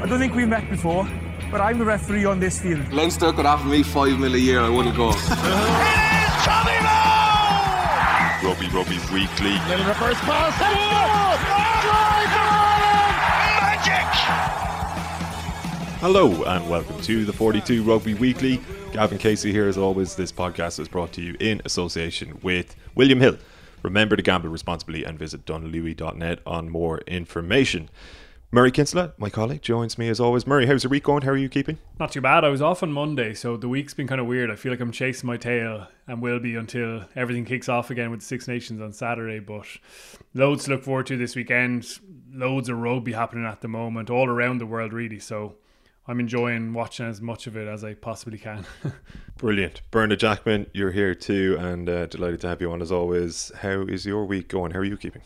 I don't think we've met before, but I'm the referee on this field. Leinster could offer me five mil a year, I wouldn't go. it is Tommy Moe! Rugby Rugby Weekly. Little reverse pass. Magic! Hello and welcome to the 42 Rugby Weekly. Gavin Casey here as always. This podcast is brought to you in association with William Hill. Remember to gamble responsibly and visit dunlewy.net on more information. Murray Kinsella, my colleague, joins me as always. Murray, how's your week going? How are you keeping? Not too bad. I was off on Monday, so the week's been kind of weird. I feel like I'm chasing my tail and will be until everything kicks off again with the Six Nations on Saturday. But loads to look forward to this weekend. Loads of rugby happening at the moment, all around the world, really. So I'm enjoying watching as much of it as I possibly can. Brilliant. Bernard Jackman, you're here too, and uh, delighted to have you on as always. How is your week going? How are you keeping?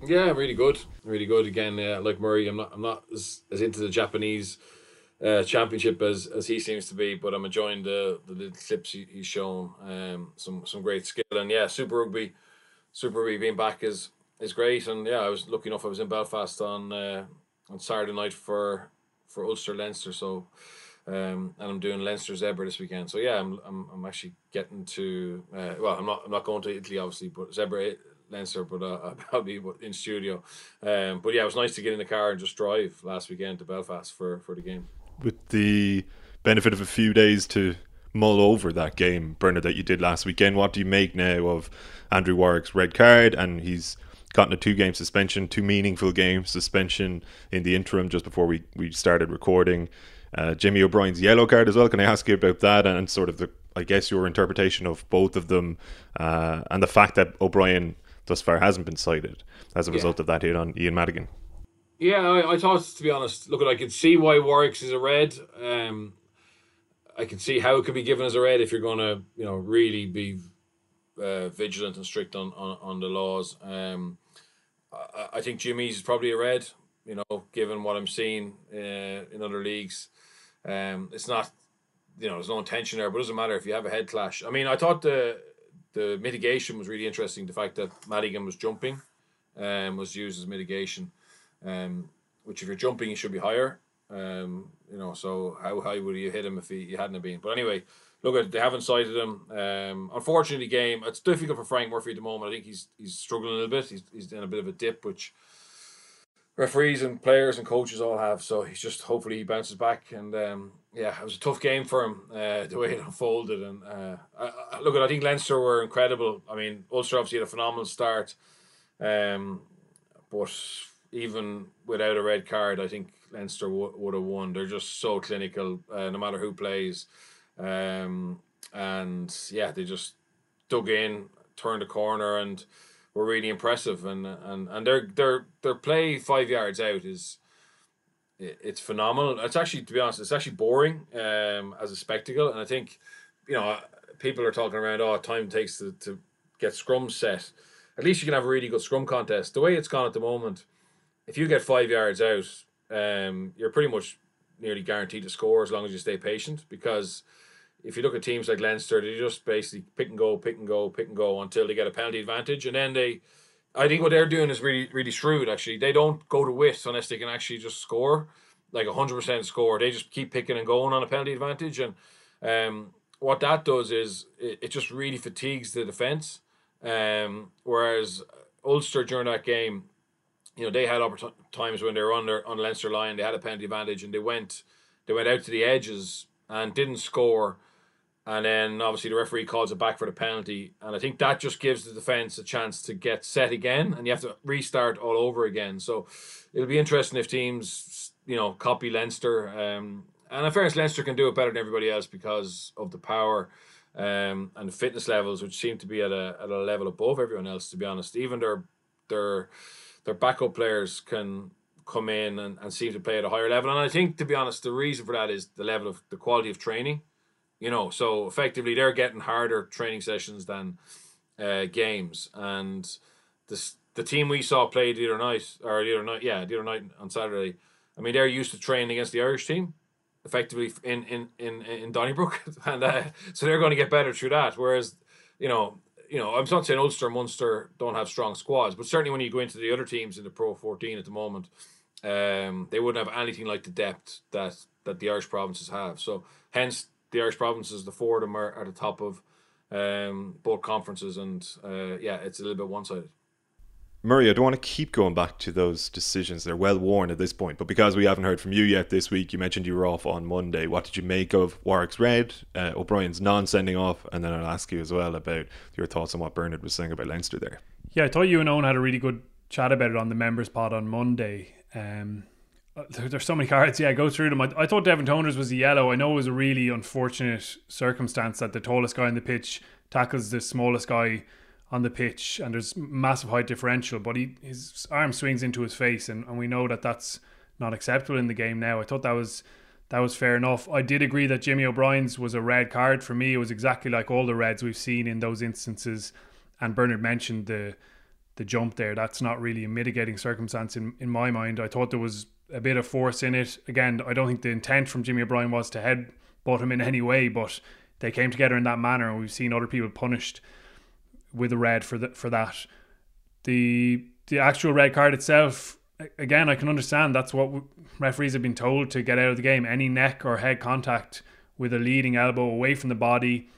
Yeah, really good, really good. Again, uh, like Murray, I'm not, I'm not as, as into the Japanese uh, championship as, as he seems to be, but I'm enjoying the the little clips he, he's shown. Um, some some great skill, and yeah, Super Rugby, Super Rugby being back is is great. And yeah, I was lucky enough. I was in Belfast on uh, on Saturday night for for Ulster Leinster, so. Um, and I'm doing Leinster Zebre this weekend. So yeah, I'm I'm, I'm actually getting to uh, well, I'm not I'm not going to Italy obviously, but Zebre Leinster, but uh, I'll be in studio. Um, but yeah, it was nice to get in the car and just drive last weekend to Belfast for, for the game. With the benefit of a few days to mull over that game, Bernard, that you did last weekend, what do you make now of Andrew Warwick's red card? And he's gotten a two game suspension, two meaningful game suspension in the interim just before we, we started recording. Uh, Jimmy O'Brien's yellow card as well. Can I ask you about that and, sort of the, I guess, your interpretation of both of them uh, and the fact that O'Brien thus far hasn't been cited as a result of that hit on Ian Madigan. Yeah, I, I, thought to be honest, look, I could see why Warwick's is a red. Um, I can see how it could be given as a red if you're going to, you know, really be uh, vigilant and strict on on, on the laws. Um, I, I, think Jimmy's is probably a red. You know, given what I'm seeing uh, in other leagues, um, it's not, you know, there's no intention there, but it doesn't matter if you have a head clash. I mean, I thought the the mitigation was really interesting. The fact that Madigan was jumping um, was used as mitigation, um, which if you're jumping, you should be higher. Um, you know, so how high would you hit him if he, he hadn't been? But anyway, look at they haven't cited him. Um, unfortunately, game it's difficult for Frank Murphy at the moment. I think he's he's struggling a little bit. He's he's in a bit of a dip, which referees and players and coaches all have. So he's just hopefully he bounces back and um, yeah, it was a tough game for him uh, the way it unfolded. And uh, I, I, look, I think Leinster were incredible. I mean, Ulster obviously had a phenomenal start, um, but even without a red card, I think Leinster w- would have won. They're just so clinical, uh, no matter who plays. Um, and yeah, they just dug in, turned a corner, and were really impressive. And and and their their their play five yards out is it's phenomenal. It's actually, to be honest, it's actually boring um, as a spectacle. And I think, you know, people are talking around, oh, time takes to, to get scrum set. At least you can have a really good scrum contest. The way it's gone at the moment, if you get five yards out, um, you're pretty much nearly guaranteed to score as long as you stay patient. Because if you look at teams like Leinster, they just basically pick and go, pick and go, pick and go until they get a penalty advantage. And then they I think what they're doing is really really shrewd. Actually, they don't go to wit unless they can actually just score, like hundred percent score. They just keep picking and going on a penalty advantage, and um, what that does is it, it just really fatigues the defense. Um, whereas Ulster during that game, you know, they had times when they were on their on Leinster line, they had a penalty advantage, and they went they went out to the edges and didn't score and then obviously the referee calls it back for the penalty, and I think that just gives the defense a chance to get set again, and you have to restart all over again. So it'll be interesting if teams, you know, copy Leinster. Um, and in fairness, Leinster can do it better than everybody else because of the power um, and the fitness levels, which seem to be at a at a level above everyone else. To be honest, even their their their backup players can come in and, and seem to play at a higher level. And I think, to be honest, the reason for that is the level of the quality of training. You know, so effectively they're getting harder training sessions than uh, games. And this the team we saw play the other night, or the other night, yeah, the other night on Saturday. I mean, they're used to training against the Irish team, effectively in in in in Donnybrook, and uh, so they're going to get better through that. Whereas, you know, you know, I'm not saying Ulster, Munster don't have strong squads, but certainly when you go into the other teams in the Pro 14 at the moment, um, they wouldn't have anything like the depth that that the Irish provinces have. So hence the Irish provinces, the four of them are at the top of um, both conferences, and uh, yeah, it's a little bit one sided. Murray, I don't want to keep going back to those decisions. They're well worn at this point. But because we haven't heard from you yet this week, you mentioned you were off on Monday. What did you make of Warwick's red, uh, O'Brien's non sending off? And then I'll ask you as well about your thoughts on what Bernard was saying about Leinster there. Yeah, I thought you and Owen had a really good chat about it on the members pod on Monday. Um, uh, there's so many cards. Yeah, go through them. I, I thought Devin Toners was a yellow. I know it was a really unfortunate circumstance that the tallest guy on the pitch tackles the smallest guy on the pitch, and there's massive height differential. But he his arm swings into his face, and, and we know that that's not acceptable in the game now. I thought that was that was fair enough. I did agree that Jimmy O'Brien's was a red card for me. It was exactly like all the reds we've seen in those instances. And Bernard mentioned the the jump there. That's not really a mitigating circumstance in, in my mind. I thought there was a bit of force in it. Again, I don't think the intent from Jimmy O'Brien was to headbutt him in any way, but they came together in that manner, and we've seen other people punished with a red for the, for that. The the actual red card itself, again, I can understand that's what referees have been told to get out of the game. Any neck or head contact with a leading elbow away from the body,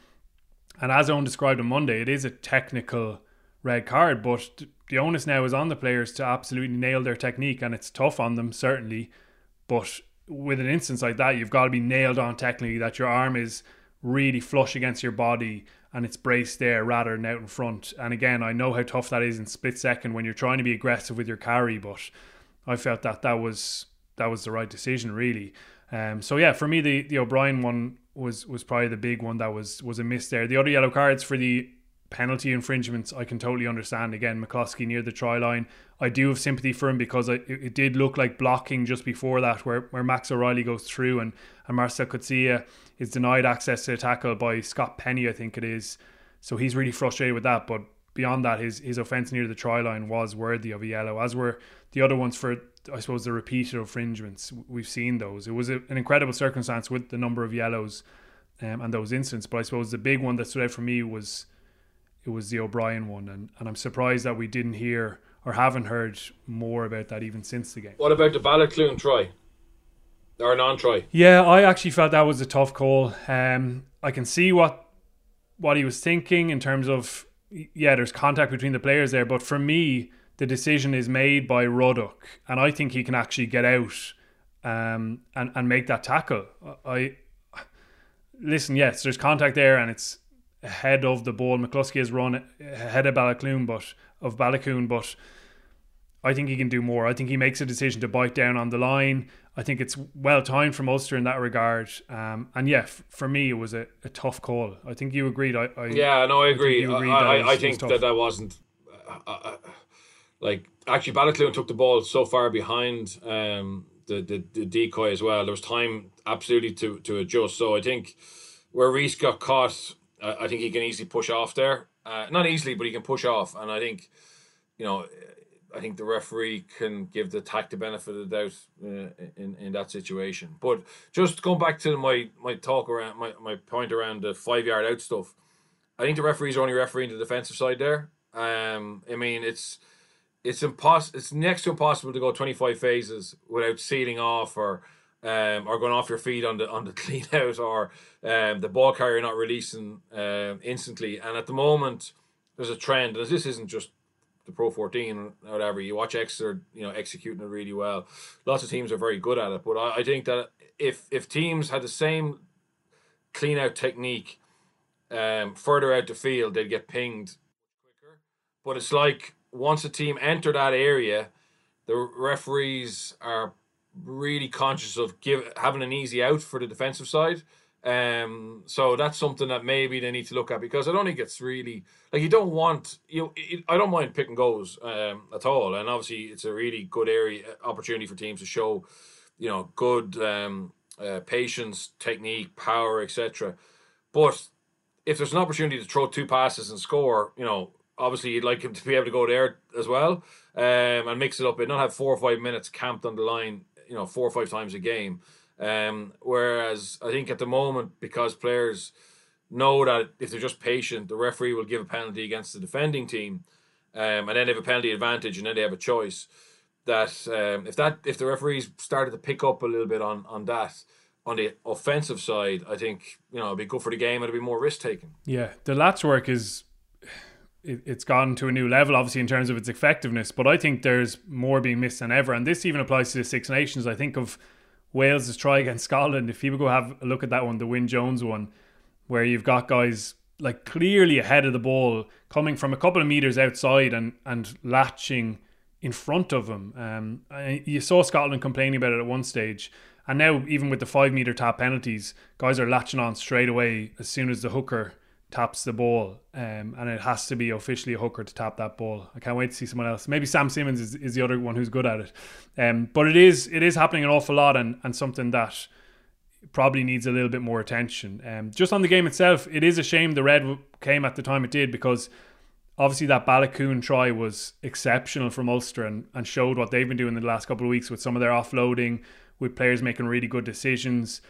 and as Owen described on Monday, it is a technical red card, but the onus now is on the players to absolutely nail their technique, and it's tough on them certainly. But with an instance like that, you've got to be nailed on technically that your arm is really flush against your body and it's braced there rather than out in front. And again, I know how tough that is in split second when you're trying to be aggressive with your carry, but I felt that that was that was the right decision really. Um, so yeah, for me the the O'Brien one was was probably the big one that was was a miss there. The other yellow cards for the penalty infringements, I can totally understand. Again, McCloskey near the try line. I do have sympathy for him because it, it did look like blocking just before that, where, where Max O'Reilly goes through and, and Marcel Coetzee is denied access to a tackle by Scott Penny, I think it is. So he's really frustrated with that. But beyond that, his, his offence near the try line was worthy of a yellow, as were the other ones for, I suppose, the repeated infringements. We've seen those. It was a, an incredible circumstance with the number of yellows um, and those incidents. But I suppose the big one that stood out for me was it was the O'Brien one, and, and I'm surprised that we didn't hear or haven't heard more about that even since the game. What about the Baloucoune try? Or non-try? Yeah, I actually felt that was a tough call. Um, I can see what what he was thinking in terms of yeah, there's contact between the players there, but for me, the decision is made by Ruddock, and I think he can actually get out um, and and make that tackle. I listen, yes, there's contact there, and it's ahead of the ball. McCloskey has run ahead of Baloucoune, but of Baloucoune, but I think he can do more. I think he makes a decision to bite down on the line. I think it's well timed from Ulster in that regard. Um, and yeah, f- for me, it was a, a, tough call. I think you agreed. I, I yeah, no, I agree. I, I, I, I think that that wasn't uh, uh, uh, like actually Baloucoune took the ball so far behind um, the, the the decoy as well. There was time absolutely to to adjust. So I think where Rhys got caught I, think he can easily push off there. Uh, not easily, but he can push off, and I think, you know, I think the referee can give the tack the benefit of the doubt uh, in in that situation. But just going back to my my talk around my, my point around the five yard out stuff, I think the referees are only refereeing the defensive side there. Um, I mean it's it's impossible. It's next to impossible to go twenty five phases without sealing off or um, or going off your feet on the on the clean out or um, the ball carrier not releasing um, instantly. And at the moment, there's a trend, and this isn't just the Pro 14 or whatever. You watch Exeter, you know, executing it really well. Lots of teams are very good at it, but I, I think that if if teams had the same clean out technique um, further out the field, they'd get pinged quicker. But it's like once a team enter that area, the referees are really conscious of give having an easy out for the defensive side. Um, so that's something that maybe they need to look at because I don't think it's really like you don't want you. It, I don't mind picking goals um, at all, and obviously it's a really good area opportunity for teams to show, you know, good um, uh, patience, technique, power, etc. But if there's an opportunity to throw two passes and score, you know, obviously you'd like him to be able to go there as well um, and mix it up and not have four or five minutes camped on the line you know four or five times a game. Um, whereas I think at the moment, because players know that if they're just patient, the referee will give a penalty against the defending team, um, and then they have a penalty advantage, and then they have a choice. that um, if that if the referees started to pick up a little bit on on that on the offensive side, I think you know it'd be good for the game. It'd be more risk taking. Yeah, the latch work is it, it's gone to a new level, obviously in terms of its effectiveness. But I think there's more being missed than ever, and this even applies to the Six Nations. I think of Wales' try against Scotland. If people go have a look at that one, the Wyn Jones one, where you've got guys like clearly ahead of the ball, coming from a couple of meters outside and and latching in front of him. Um, you saw Scotland complaining about it at one stage. And now, even with the five meter tap penalties, guys are latching on straight away as soon as the hooker taps the ball, um, and it has to be officially a hooker to tap that ball. I can't wait to see someone else. Maybe Sam Simmonds is, is the other one who's good at it. Um, but it is it is happening an awful lot, and and something that probably needs a little bit more attention. Um, just on the game itself, it is a shame the red came at the time it did because obviously that Baloucoune try was exceptional from Ulster and, and showed what they've been doing in the last couple of weeks with some of their offloading, with players making really good decisions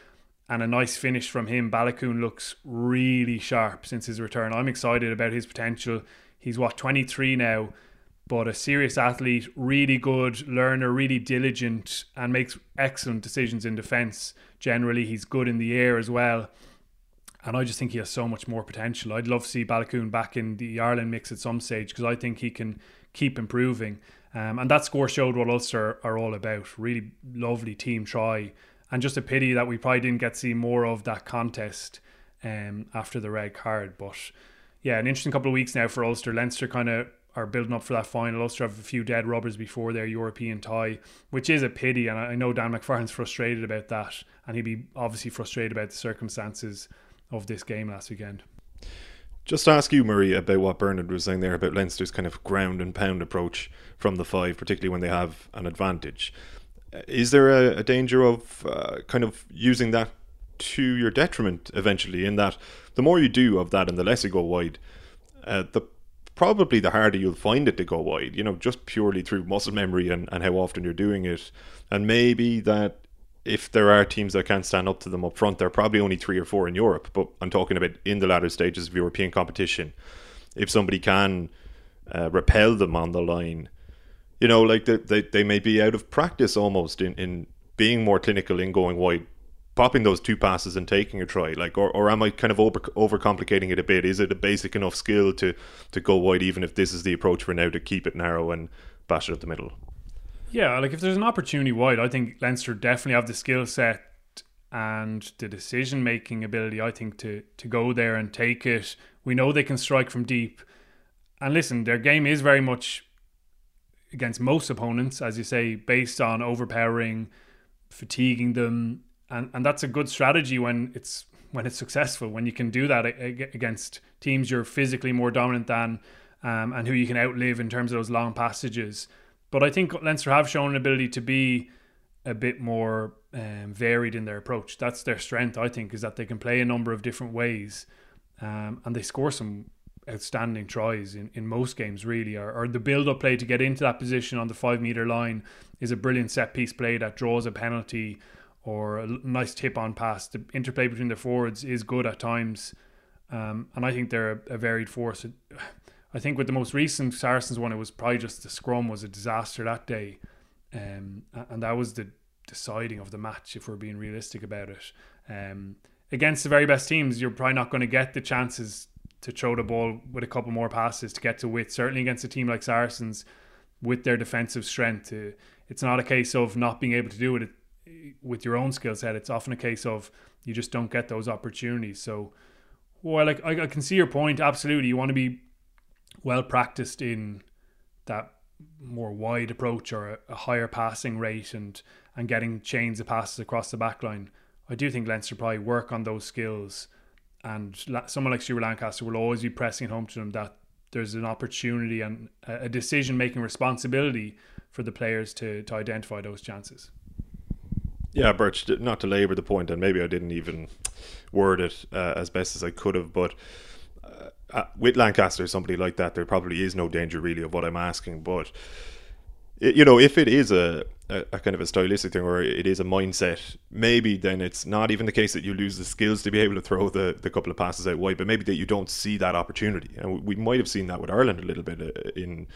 and a nice finish from him. Baloucoune looks really sharp since his return. I'm excited about his potential. He's what 23 now, but a serious athlete, really good learner, really diligent, and makes excellent decisions in defence. Generally, he's good in the air as well. And I just think he has so much more potential. I'd love to see Baloucoune back in the Ireland mix at some stage because I think he can keep improving. Um, and that score showed what Ulster are all about. Really lovely team try and just a pity that we probably didn't get to see more of that contest um, after the red card. But yeah, an interesting couple of weeks now for Ulster. Leinster kind of are building up for that final. Ulster have a few dead rubbers before their European tie, which is a pity. And I know Dan McFarland's frustrated about that, and he'd be obviously frustrated about the circumstances of this game last weekend. Just ask you, Murray, about what Bernard was saying there about Leinster's kind of ground and pound approach from the five, particularly when they have an advantage. Is there a, a danger of uh, kind of using that to your detriment eventually? In that the more you do of that and the less you go wide, uh, the probably the harder you'll find it to go wide. You know, just purely through muscle memory and, and how often you're doing it, and maybe that if there are teams that can't stand up to them up front, there are probably only three or four in Europe. But I'm talking about in the latter stages of European competition. If somebody can uh, repel them on the line, you know, like they, they, they may be out of practice almost in, in being more clinical in going wide, popping those two passes and taking a try. Like, or, or am I kind of over overcomplicating it a bit? Is it a basic enough skill to to go wide, even if this is the approach for now to keep it narrow and bash it up the middle? Yeah, like if there's an opportunity wide, I think Leinster definitely have the skill set and the decision making ability. I think to to go there and take it. We know they can strike from deep. And listen, their game is very much against most opponents, as you say, based on overpowering, fatiguing them, and and that's a good strategy when it's when it's successful. When you can do that against teams you're physically more dominant than, um, and who you can outlive in terms of those long passages. But I think Leinster have shown an ability to be a bit more um, varied in their approach. That's their strength, I think, is that they can play a number of different ways, um, and they score some outstanding tries in, in most games, really, or, or the build up play to get into that position on the five metre line is a brilliant set piece play that draws a penalty or a nice tip on pass. The interplay between the forwards is good at times, um, and I think they're a, a varied force. I think with the most recent Saracens one, it was probably just the scrum was a disaster that day, um, and that was the deciding of the match. If we're being realistic about it, um, against the very best teams, you're probably not going to get the chances to throw the ball with a couple more passes to get to width. Certainly against a team like Saracens, with their defensive strength, uh, it's not a case of not being able to do it with your own skill set. It's often a case of you just don't get those opportunities. So, well, like I, I can see your point. Absolutely, you want to be well practiced in that more wide approach or a, a higher passing rate and and getting chains of passes across the back line. I do think Leinster probably work on those skills and someone like Stuart Lancaster will always be pressing home to them that there's an opportunity and a decision making responsibility for the players to, to identify those chances. Yeah, Birch, not to labour the point, and maybe I didn't even word it uh, as best as I could have, but uh, uh with Lancaster, somebody like that, there probably is no danger really of what I'm asking. But you know, if it is a, a, a, kind of a stylistic thing or it is a mindset, maybe then it's not even the case that you lose the skills to be able to throw the, the couple of passes out wide, but maybe that you don't see that opportunity. And we might have seen that with Ireland a little bit uh, in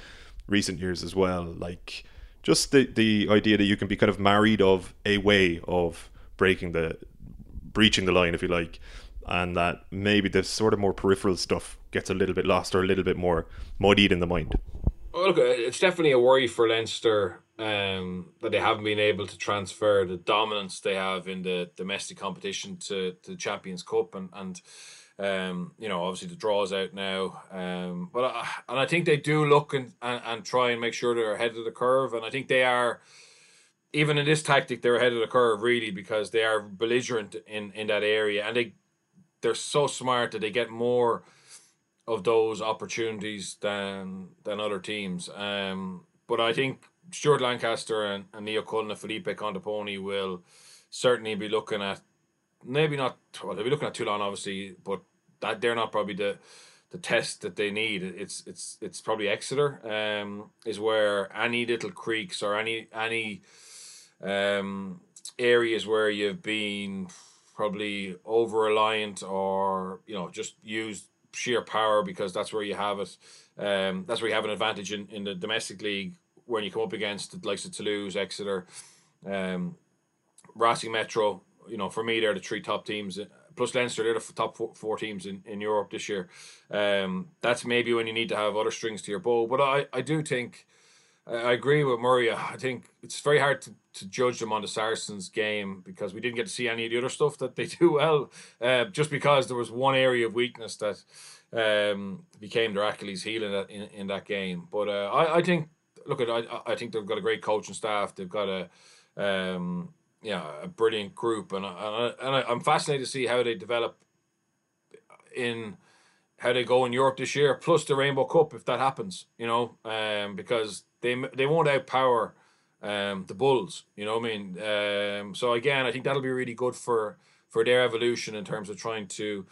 recent years as well. Like just the the idea that you can be kind of married of a way of breaking the breaching the line, if you like, and that maybe the sort of more peripheral stuff gets a little bit lost or a little bit more muddied in the mind. Well, look, it's definitely a worry for Leinster um, that they haven't been able to transfer the dominance they have in the domestic competition to, to the Champions Cup and and um, you know obviously the draws out now um, but I, and I think they do look and, and, and try and make sure they're ahead of the curve and I think they are even in this tactic they're ahead of the curve really because they are belligerent in in that area and they they're so smart that they get more of those opportunities than than other teams um, but I think Stuart Lancaster and, and Leo Cullen and Felipe Contepomi will certainly be looking at maybe not well they'll be looking at Toulon obviously, but that they're not probably the the test that they need. It's it's it's probably Exeter um is where any little creeks or any any um areas where you've been probably over reliant or you know just use sheer power because that's where you have it. Um, that's where you have an advantage in, in the domestic league when you come up against the likes of Toulouse, Exeter, um, Racing Metro. You know, for me, they're the three top teams. Plus Leinster, they're the top four, four teams in, in Europe this year. Um, that's maybe when you need to have other strings to your bow. But I, I do think, I agree with Murray. I think it's very hard to, to judge them on the Saracens game because we didn't get to see any of the other stuff that they do well. Uh, just because there was one area of weakness that um, became their Achilles heel in that in, in that game. But uh, I, I think look at I, I think they've got a great coaching staff. They've got a um, yeah a brilliant group, and I, and I, am fascinated to see how they develop in how they go in Europe this year. Plus the Rainbow Cup if that happens, you know, um, because they they won't outpower um, the Bulls. You know what I mean? Um, so again, I think that'll be really good for for their evolution in terms of trying to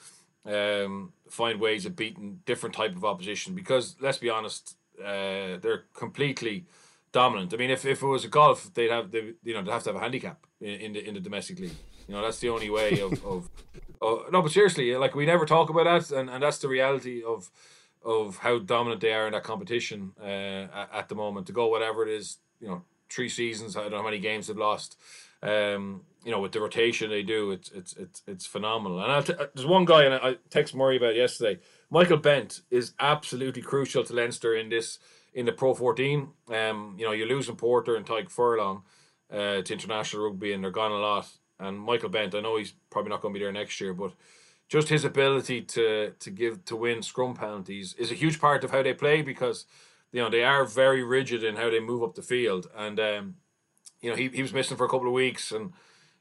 um, find ways of beating different type of opposition. Because let's be honest, uh, they're completely dominant. I mean, if, if it was a golf, they'd have they, you know they'd have to have a handicap in, in the in the domestic league. You know, that's the only way of of. no, but seriously, like we never talk about that, and, and that's the reality of of how dominant they are in that competition uh, at, at the moment. To go whatever it is, you know, three seasons. I don't know how many games they've lost. Um, you know, with the rotation they do, it's it's it's it's phenomenal. And t- there's one guy, and I, I text Murray about yesterday. Michael Bent is absolutely crucial to Leinster in this in the Pro 14. Um, you know, you're losing Porter and Tadhg Furlong uh, to international rugby, and they're gone a lot. And Michael Bent, I know he's probably not going to be there next year, but just his ability to to give to win scrum penalties is a huge part of how they play because you know they are very rigid in how they move up the field. And um, you know, he, he was missing for a couple of weeks and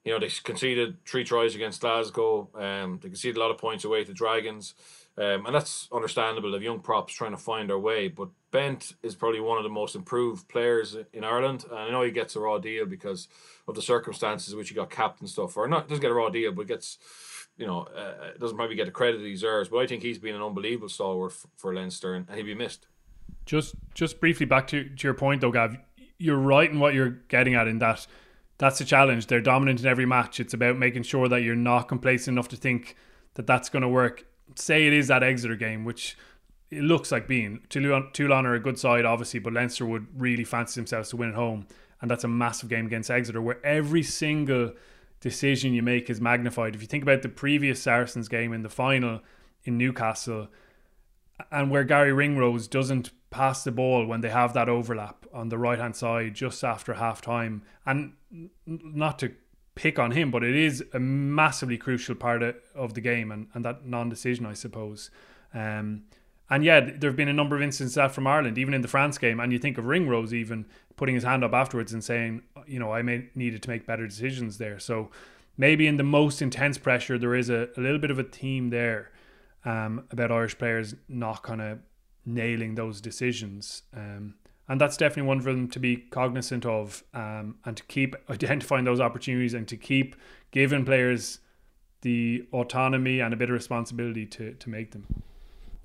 you know, they conceded three tries against Glasgow. Um, they conceded a lot of points away to Dragons. Um, and that's understandable of young props trying to find their way. But Bent is probably one of the most improved players in Ireland. And I know he gets a raw deal because of the circumstances in which he got capped and stuff. Or not doesn't get a raw deal, but gets, you know, uh, doesn't probably get the credit he deserves. But I think he's been an unbelievable stalwart for, for Leinster and, and he'd be missed. Just just briefly back to, to your point though, Gav. You're right in what you're getting at in that that's the challenge. They're dominant in every match. It's about making sure that you're not complacent enough to think that that's going to work say it is that Exeter game, which it looks like being. Toulon, Toulon are a good side, obviously, but Leinster would really fancy themselves to win at home. And that's a massive game against Exeter where every single decision you make is magnified. If you think about the previous Saracens game in the final in Newcastle, and where Garry Ringrose doesn't pass the ball when they have that overlap on the right hand side just after half time, and not to pick on him, but it is a massively crucial part of, the game and, and that non decision, I suppose. Um, and yeah, there have been a number of instances that from Ireland, even in the France game. And you think of Ringrose even putting his hand up afterwards and saying, you know, I may, needed to make better decisions there. So maybe in the most intense pressure, there is a, a little bit of a theme there um, about Irish players not kind of nailing those decisions. Um, and that's definitely one for them to be cognizant of um, and to keep identifying those opportunities and to keep giving players the autonomy and a bit of responsibility to, to make them.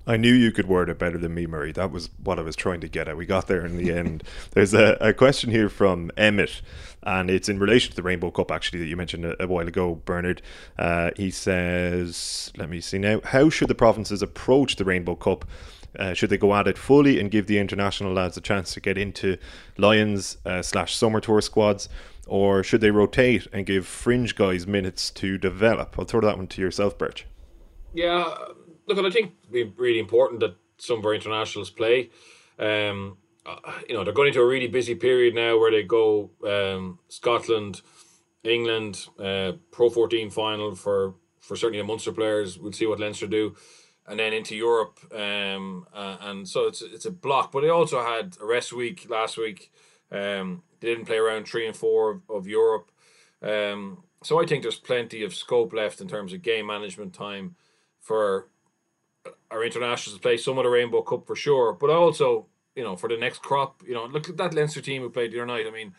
I knew you could word it better than me, Murray. That was what I was trying to get at. We got there in the end. There's a, a, question here from Emmett, and it's in relation to the Rainbow Cup, actually, that you mentioned a, a while ago, Bernard. Uh, he says, let me see now, how should the provinces approach the Rainbow Cup? Uh, should they go at it fully and give the international lads a chance to get into Lions uh, slash summer tour squads, or should they rotate and give fringe guys minutes to develop? I'll throw that one to yourself, Birch. Yeah, look, I think it'd be really important that some of our internationals play. Um, uh, you know, they're going into a really busy period now where they go um, Scotland, England, uh, Pro 14 final for, for certainly the Munster players. We'll see what Leinster do. And then into Europe. Um, uh, and so it's, it's a block. But they also had a rest week last week. Um, they didn't play around three and four of, of Europe. Um, so I think there's plenty of scope left in terms of game management time for our internationals to play some of the Rainbow Cup for sure. But also, you know, for the next crop, you know, look at that Leinster team who played the other night. I mean,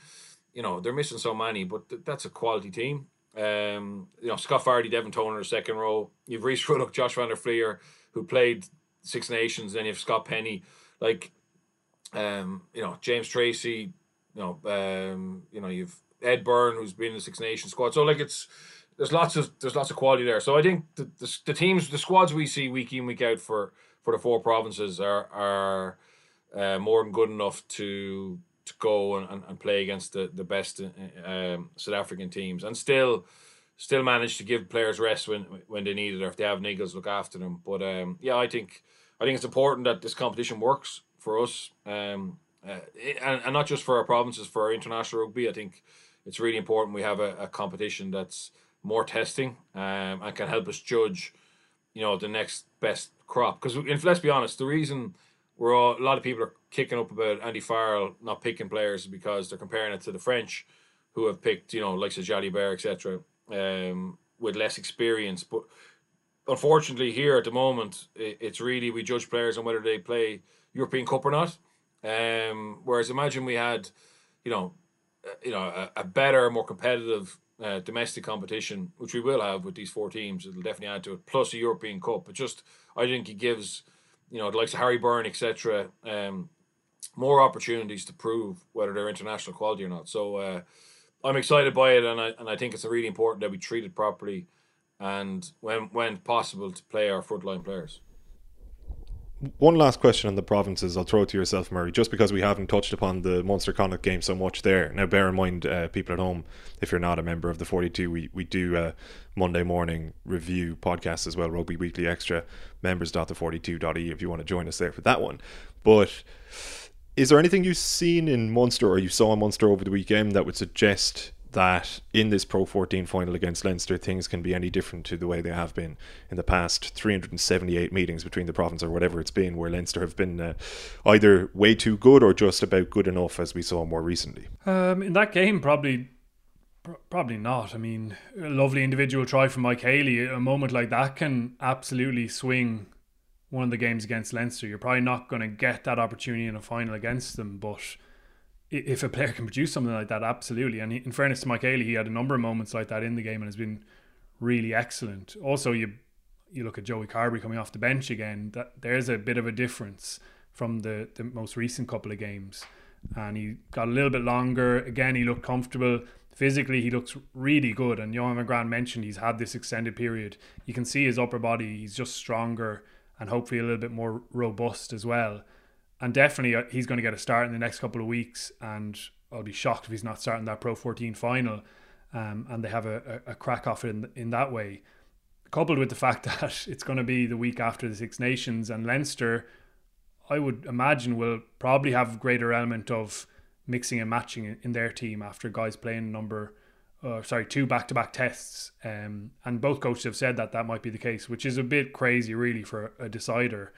you know, they're missing so many, but th- that's a quality team. Um, you know, Scott Fardy, Devin Toner, second row. You've Rhys Ruddock, Josh van der Flier, who played Six Nations. Then you have Scott Penny, like, um, you know, James Tracy. You know, um, you know, you've Ed Byrne, who's been in the Six Nations squad. So like, it's there's lots of there's lots of quality there. So I think the, the, the teams, the squads we see week in week out for for the four provinces are are uh, more than good enough to to go and, and, and play against the the best uh, um, South African teams and still still manage to give players rest when when they need it or if they have niggles look after them. But um, yeah, I think I think it's important that this competition works for us. Um, uh, and, and not just for our provinces, for our international rugby. I think it's really important we have a, a competition that's more testing um, and can help us judge, you know, the next best crop. Because let's be honest, the reason we're all a lot of people are kicking up about Andy Farrell not picking players because they're comparing it to the French, who have picked, you know, like Jalibert, etc., um, with less experience. But unfortunately, here at the moment, it's really we judge players on whether they play European Cup or not. Um, whereas imagine we had, you know, uh, you know, a, a better, more competitive uh, domestic competition, which we will have with these four teams. It'll definitely add to it, plus a European Cup. But just, I think it gives, you know, the likes of Harry Byrne, etc., um, more opportunities to prove whether they're international quality or not. So uh, I'm excited by it, and I and I think it's really important that we treat it properly, and when when possible to play our frontline players. One last question on the provinces. I'll throw it to yourself, Murray, just because we haven't touched upon the Munster Connacht game so much there. Now, bear in mind, uh, people at home, if you're not a member of the 42, we, we do a Monday morning review podcast as well, Rugby Weekly Extra, members.the42.e if you want to join us there for that one. But is there anything you've seen in Munster or you saw in Munster over the weekend that would suggest that in this Pro 14 final against Leinster, things can be any different to the way they have been in the past 378 meetings between the province or whatever it's been, where Leinster have been uh, either way too good or just about good enough, as we saw more recently. Um, in that game, probably. Probably not. I mean, a lovely individual try from Mike Haley. A moment like that can absolutely swing one of the games against Leinster. You're probably not going to get that opportunity in a final against them, but if a player can produce something like that, absolutely. And in fairness to Mike Haley, he had a number of moments like that in the game and has been really excellent. Also, you you look at Joey Carbery coming off the bench again. That there's a bit of a difference from the the most recent couple of games, and he got a little bit longer. Again, he looked comfortable. Physically, he looks really good. And Johan Graan mentioned he's had this extended period. You can see his upper body; he's just stronger and hopefully a little bit more robust as well and definitely uh, he's going to get a start in the next couple of weeks. And I'll be shocked if he's not starting that Pro 14 final. Um, and they have a, a, a crack off in, in that way. Coupled with the fact that it's going to be the week after the Six Nations and Leinster, I would imagine will probably have greater element of mixing and matching in their team after guys playing number, uh, sorry, two back-to-back tests. Um, and both coaches have said that that might be the case, which is a bit crazy, really, for a decider.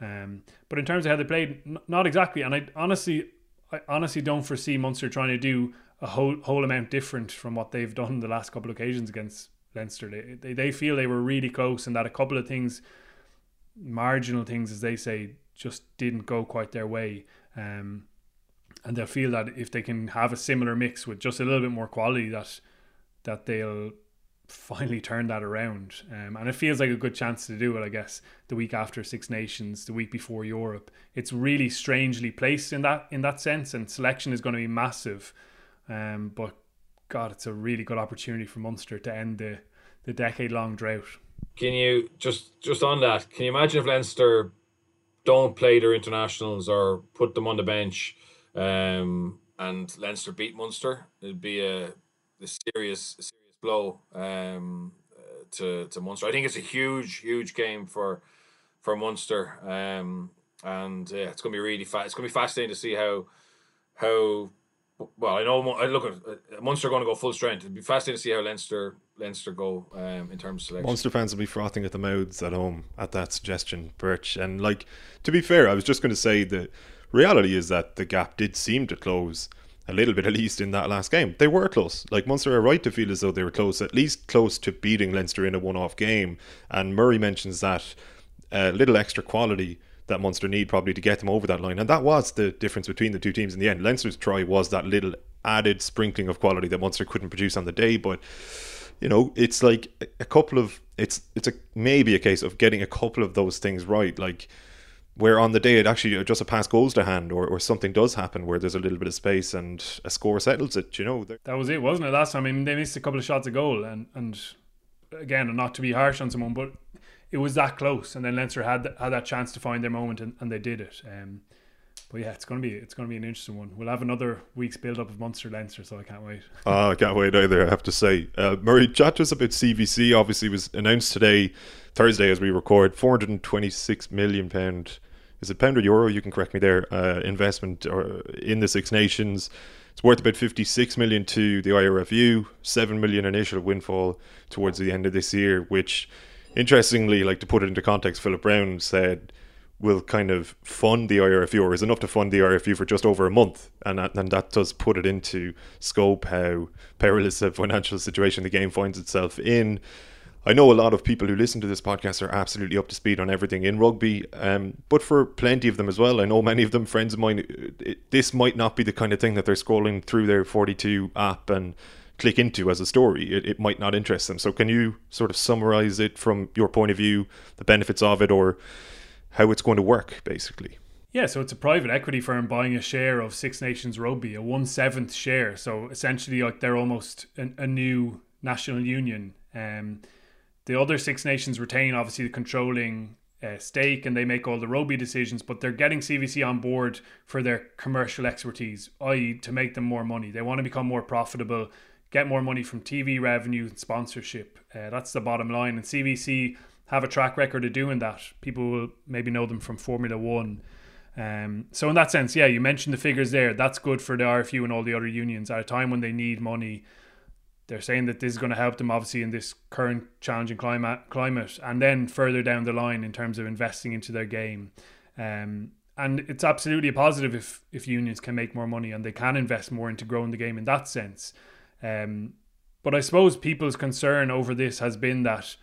Um, but in terms of how they played, n- not exactly. And I honestly, I honestly don't foresee Munster trying to do a whole whole amount different from what they've done the last couple of occasions against Leinster. They, they they feel they were really close, and that a couple of things, marginal things as they say, just didn't go quite their way. Um, and they'll feel that if they can have a similar mix with just a little bit more quality, that that they'll finally turn that around. Um, and it feels like a good chance to do it, I guess, the week after Six Nations, the week before Europe. It's really strangely placed in that in that sense, and selection is going to be massive. Um, but God, it's a really good opportunity for Munster to end the, the decade long drought. Can you just just on that? Can you imagine if Leinster don't play their internationals or put them on the bench, um, and Leinster beat Munster, it'd be a, a serious, a serious blow um, to to Munster. I think it's a huge, huge game for for Munster, um, and yeah, it's going to be really fast. It's to be fascinating to see how how well, I know. I look at uh, Munster going to go full strength. It'd be fascinating to see how Leinster Leinster go um, in terms of selection. Munster fans will be frothing at the mouths at home at that suggestion, Birch. And like to be fair, I was just going to say the reality is that the gap did seem to close a little bit, at least in that last game. They were close. Like Munster are right to feel as though they were close, at least close to beating Leinster in a one-off game. And Murray mentions that a uh, little extra quality that Munster need probably to get them over that line. And that was the difference between the two teams in the end. Leinster's try was that little added sprinkling of quality that Munster couldn't produce on the day, but you know, it's like a couple of it's it's a maybe a case of getting a couple of those things right, like where on the day it actually just a pass goes to hand or, or something does happen where there's a little bit of space and a score settles it, you know. That was it, wasn't it? Last time I mean they missed a couple of shots of goal and and again not to be harsh on someone, but it was that close, and then Leinster had had that chance to find their moment, and, and they did it. Um, but yeah, it's gonna be it's gonna be an interesting one. We'll have another week's build up of Munster Leinster, so I can't wait. Oh, I can't wait either. I have to say, uh, Murray, chat to us about CVC. Obviously, was announced today, Thursday, as we record, four hundred and twenty six million pound. Is it pound or euro? You can correct me there. Uh, investment or in the Six Nations. It's worth about 56 million to the IRFU, 7 million initial windfall towards the end of this year, which interestingly, like to put it into context, Philip Browne said will kind of fund the IRFU or is enough to fund the IRFU for just over a month. And that, and that does put it into scope how perilous a financial situation the game finds itself in. I know a lot of people who listen to this podcast are absolutely up to speed on everything in rugby, um, but for plenty of them as well, I know many of them, friends of mine, it, this might not be the kind of thing that they're scrolling through their 42 app and click into as a story. It, it might not interest them. So, can you sort of summarize it from your point of view, the benefits of it, or how it's going to work, basically? Yeah, so it's a private equity firm buying a share of Six Nations Rugby, a one seventh share. So essentially, like they're almost a, a new national union. Um, the other Six Nations retain obviously the controlling uh, stake and they make all the rugby decisions, but they're getting CVC on board for their commercial expertise, i.e., to make them more money. They want to become more profitable get more money from TV revenue and sponsorship. Uh, that's the bottom line. And CVC have a track record of doing that. People will maybe know them from Formula One. Um, so in that sense, yeah, you mentioned the figures there. That's good for the RFU and all the other unions at a time when they need money. They're saying that this is going to help them, obviously, in this current challenging climate. Climate, and then further down the line in terms of investing into their game. Um, and it's absolutely a positive if if unions can make more money and they can invest more into growing the game in that sense. Um, but I suppose people's concern over this has been that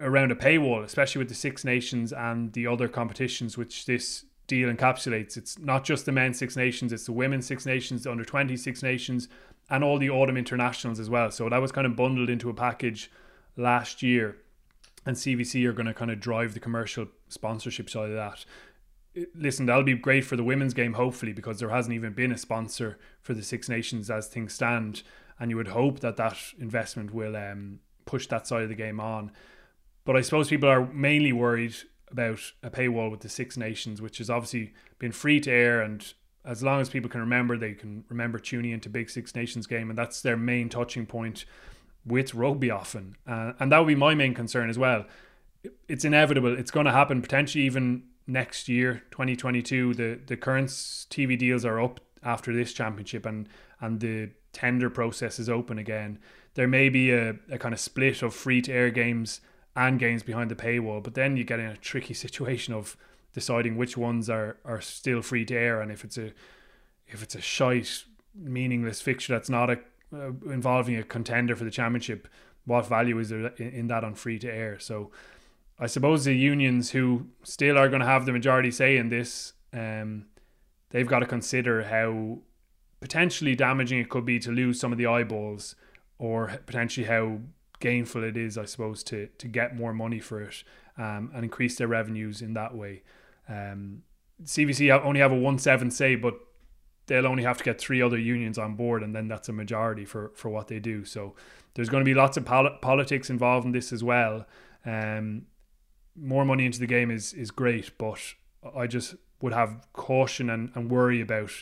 around a paywall, especially with the Six Nations and the other competitions which this deal encapsulates. It's not just the men's Six Nations, it's the women's Six Nations, the under 20 Six Nations, and all the autumn internationals as well. So that was kind of bundled into a package last year. And CVC are going to kind of drive the commercial sponsorship side of that listen, that'll be great for the women's game, hopefully, because there hasn't even been a sponsor for the Six Nations as things stand and you would hope that that investment will um, push that side of the game on. But I suppose people are mainly worried about a paywall with the Six Nations, which has obviously been free to air, and as long as people can remember, they can remember tuning into Big Six Nations game, and that's their main touching point with rugby often, uh, and that would be my main concern as well. It's inevitable; it's going to happen potentially even next year, 2022. The the current TV deals are up after this championship, and and the tender process is open again, there may be a, a kind of split of free to air games and games behind the paywall. But then you get in a tricky situation of deciding which ones are, are still free to air and if it's a if it's a shite meaningless fixture that's not a uh, involving a contender for the championship what value is there in, in that on free to air so i suppose the unions who still are going to have the majority say in this um, they've got to consider how potentially damaging it could be to lose some of the eyeballs or potentially how gainful it is, I suppose, to to get more money for it um, and increase their revenues in that way. Um, CVC only have a one seven say, but they'll only have to get three other unions on board, and then that's a majority for for what they do. So there's going to be lots of pol- politics involved in this as well. Um, more money into the game is is great, but I just would have caution and, and worry about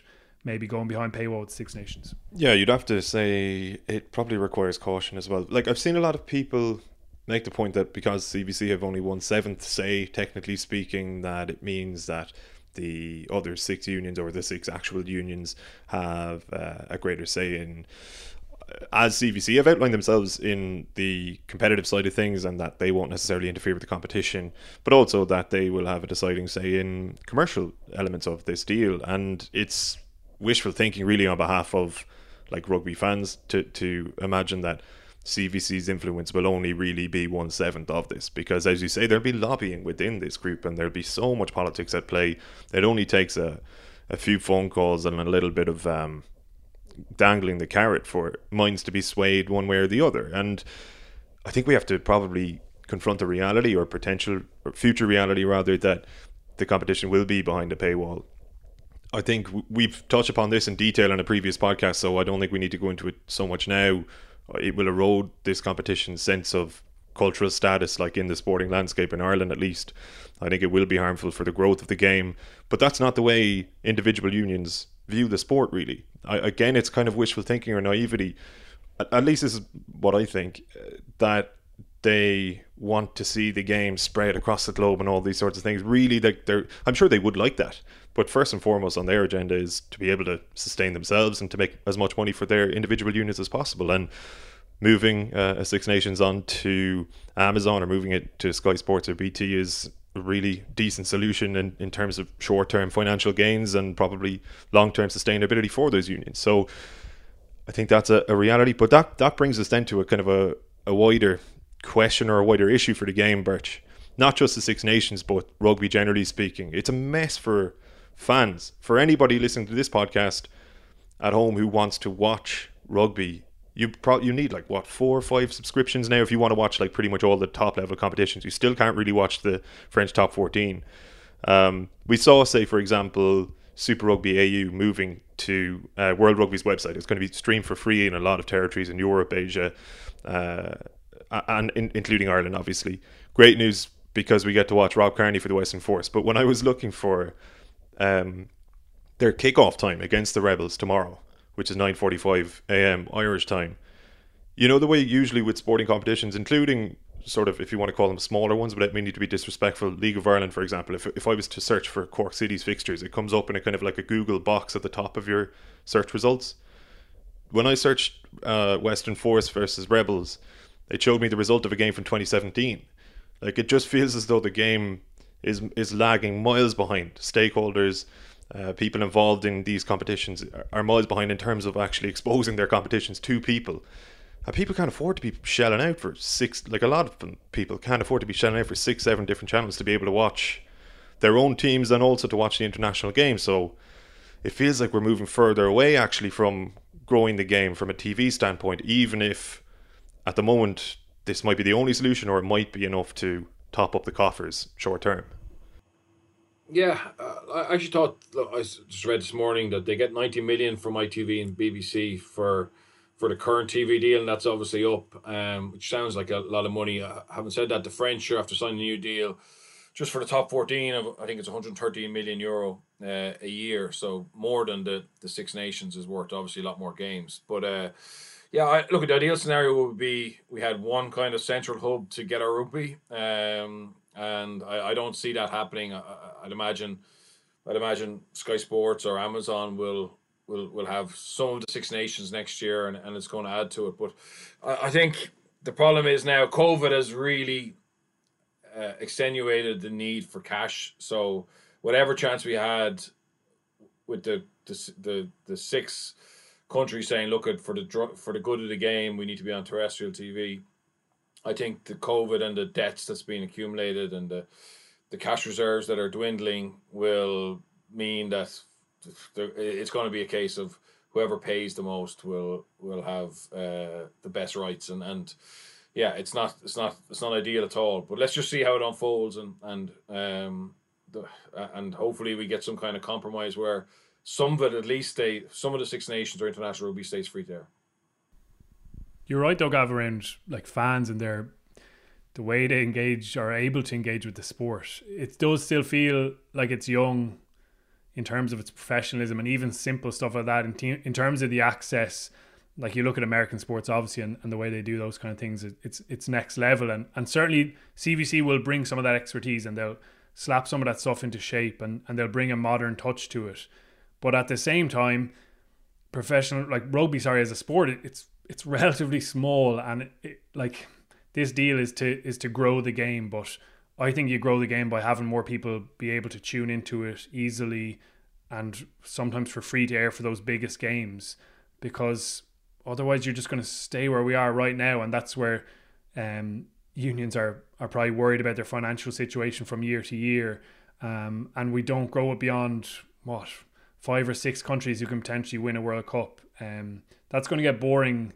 maybe going behind paywall with Six Nations. Yeah, you'd have to say it probably requires caution as well. Like I've seen a lot of people make the point that because CVC have only one seventh say, technically speaking, that it means that the other six unions or the six actual unions have uh, a greater say in as CVC have outlined themselves in the competitive side of things and that they won't necessarily interfere with the competition, but also that they will have a deciding say in commercial elements of this deal. And it's wishful thinking, really, on behalf of like rugby fans to, to imagine that CVC's influence will only really be one seventh of this because, as you say, there'll be lobbying within this group and there'll be so much politics at play. It only takes a, a few phone calls and a little bit of um, dangling the carrot for minds to be swayed one way or the other. And I think we have to probably confront the reality or potential or future reality rather that the competition will be behind a paywall. I think we've touched upon this in detail in a previous podcast, so I don't think we need to go into it so much now. It will erode this competition's sense of cultural status, like in the sporting landscape in Ireland at least. I think it will be harmful for the growth of the game, but that's not the way individual unions view the sport, really. I, again, it's kind of wishful thinking or naivety. At, at least this is what I think uh, that they want to see the game spread across the globe and all these sorts of things. Really, they, they're I'm sure they would like that, but first and foremost on their agenda is to be able to sustain themselves and to make as much money for their individual units as possible. And moving uh, Six Nations onto Amazon or moving it to Sky Sports or BT is a really decent solution in, in terms of short term financial gains and probably long term sustainability for those unions. So I think that's a, a, reality. But that, that brings us then to a kind of a, a wider question or a wider issue for the game, Birch. Not just the Six Nations, but rugby generally speaking. It's a mess for fans, for anybody listening to this podcast at home who wants to watch rugby you pro- you need like what four or five subscriptions now if you want to watch like pretty much all the top level competitions. You still can't really watch the French top fourteen. Um, we saw, say, for example, Super Rugby AU moving to uh, World Rugby's website. It's going to be streamed for free in a lot of territories in Europe, Asia, uh, and in, including Ireland, obviously. Great news because we get to watch Rob Kearney for the Western Force. But when I was looking for um, their kickoff time against the Rebels tomorrow, which is 9:45 a.m. Irish time. You know the way usually with sporting competitions, including sort of if you want to call them smaller ones, but I mean need to be disrespectful. League of Ireland, for example, if if I was to search for Cork City's fixtures, it comes up in a kind of like a Google box at the top of your search results. When I searched uh, Western Force versus Rebels, it showed me the result of a game from 2017. Like it just feels as though the game is is lagging miles behind stakeholders uh, people involved in these competitions are miles behind in terms of actually exposing their competitions to people. And people can't afford to be shelling out for six, like a lot of them, people can't afford to be shelling out for six, seven different channels to be able to watch their own teams and also to watch the international game. So it feels like we're moving further away actually from growing the game from a TV standpoint, even if at the moment this might be the only solution or it might be enough to top up the coffers short term. Yeah, uh, I actually thought I just read this morning that they get ninety million from ITV and BBC for for the current TV deal, and that's obviously up, um, which sounds like a lot of money. Uh, having said that, the French are after signing a new deal, just for the top fourteen of I think it's one hundred thirteen million euro uh, a year, so more than the the Six Nations is worth. Obviously, a lot more games, but. Uh, yeah, I, look, the ideal scenario would be we had one kind of central hub to get our rugby, um, and I, I don't see that happening. I, I'd imagine, I'd imagine Sky Sports or Amazon will will will have some of the Six Nations next year, and, and it's going to add to it. But I, I think the problem is now COVID has really uh, extenuated the need for cash. So whatever chance we had with the the the, the six countries saying, look at for the for the good of the game, we need to be on terrestrial TV. I think the COVID and the debts that's been accumulated and the the cash reserves that are dwindling will mean that it's going to be a case of whoever pays the most will will have uh, the best rights and and yeah it's not it's not it's not ideal at all but let's just see how it unfolds and and um the, and hopefully we get some kind of compromise where some of it at least they some of the six nations or international rugby stays free there you're right, Doug, around like fans and their the way they engage are able to engage with the sport, it does still feel like it's young in terms of its professionalism and even simple stuff like that. In, te- in terms of the access, like you look at American sports, obviously, and, and the way they do those kind of things, it, it's it's next level. And and certainly CVC will bring some of that expertise and they'll slap some of that stuff into shape and, and they'll bring a modern touch to it. But at the same time, professional like rugby, sorry, as a sport, it, it's it's relatively small and it, it, like this deal is to is to grow the game, but I think you grow the game by having more people be able to tune into it easily and sometimes for free to air for those biggest games because otherwise you're just going to stay where we are right now. And that's where um, unions are are probably worried about their financial situation from year to year. Um, and we don't grow it beyond what five or six countries who can potentially win a World Cup um, that's going to get boring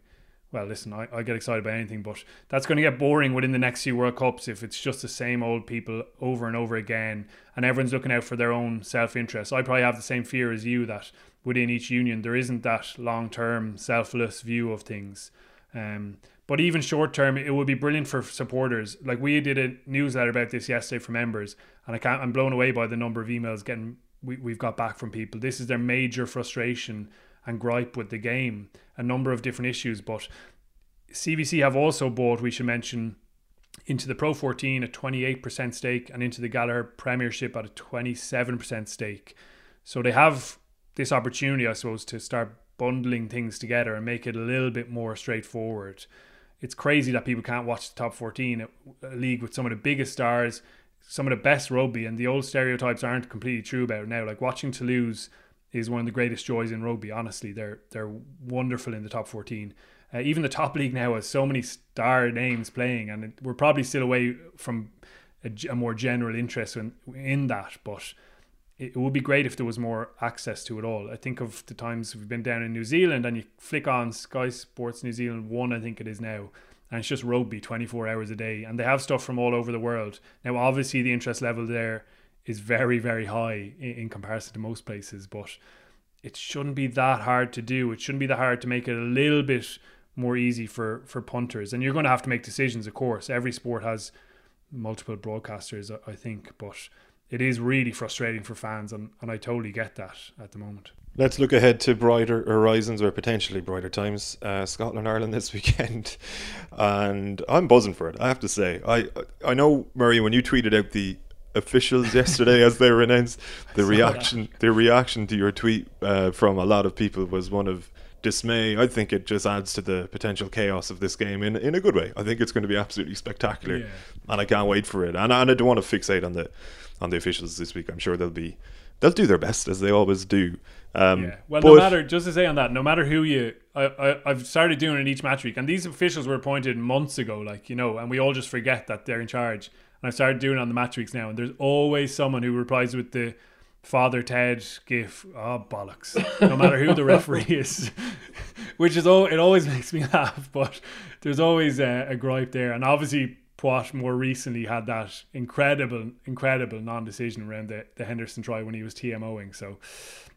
well, listen, I, I get excited by anything, but that's going to get boring within the next few World Cups if it's just the same old people over and over again and everyone's looking out for their own self interest. I probably have the same fear as you that within each union there isn't that long term, selfless view of things. Um, but even short term, it would be brilliant for supporters. Like we did a newsletter about this yesterday for members, and I can't. I'm blown away by the number of emails getting we, we've got back from people. This is their major frustration and gripe with the game, a number of different issues. But CVC have also bought, we should mention, into the Pro 14 a 28% stake and into the Gallagher Premiership at a 27% stake. So they have this opportunity, I suppose, to start bundling things together and make it a little bit more straightforward. It's crazy that people can't watch the top 14, a league with some of the biggest stars, some of the best rugby, and the old stereotypes aren't completely true about it now. Like watching Toulouse is one of the greatest joys in rugby. Honestly, they're they're wonderful in the top 14. Uh, even the top league now has so many star names playing, and it, we're probably still away from a, a more general interest in, in that. But it, would be great if there was more access to it all. I think of the times we've been down in New Zealand, and you flick on Sky Sports New Zealand One, I think it is now, and it's just rugby 24 hours a day, and they have stuff from all over the world. Now, obviously, the interest level there is very, very high in, in comparison to most places, but it shouldn't be that hard to do. It shouldn't be that hard to make it a little bit more easy for for punters. And you're going to have to make decisions, of course. Every sport has multiple broadcasters, I think, but it is really frustrating for fans, and, and I totally get that at the moment. Let's look ahead to brighter horizons or potentially brighter times. Uh, Scotland Ireland this weekend, and I'm buzzing for it. I have to say, I I know Murray when you tweeted out the officials yesterday as they were announced, the reaction that. the reaction to your tweet uh, from a lot of people was one of dismay. I think it just adds to the potential chaos of this game in in a good way. I think it's going to be absolutely spectacular, yeah. and I can't wait for it. And, and I don't want to fixate on the on the officials this week. I'm sure they'll be they'll do their best as they always do. Um, yeah. Well, no matter just to say on that, no matter who you, I, I have started doing it each match week, and these officials were appointed months ago, like you know, and we all just forget that they're in charge. And I've started doing it on the match weeks now, and there's always someone who replies with the Father Ted gif. Oh bollocks! No matter who the referee is, which is all it always makes me laugh. But there's always a, a gripe there, and obviously Poite more recently had that incredible, incredible non-decision around the, the Henderson try when he was TMOing. So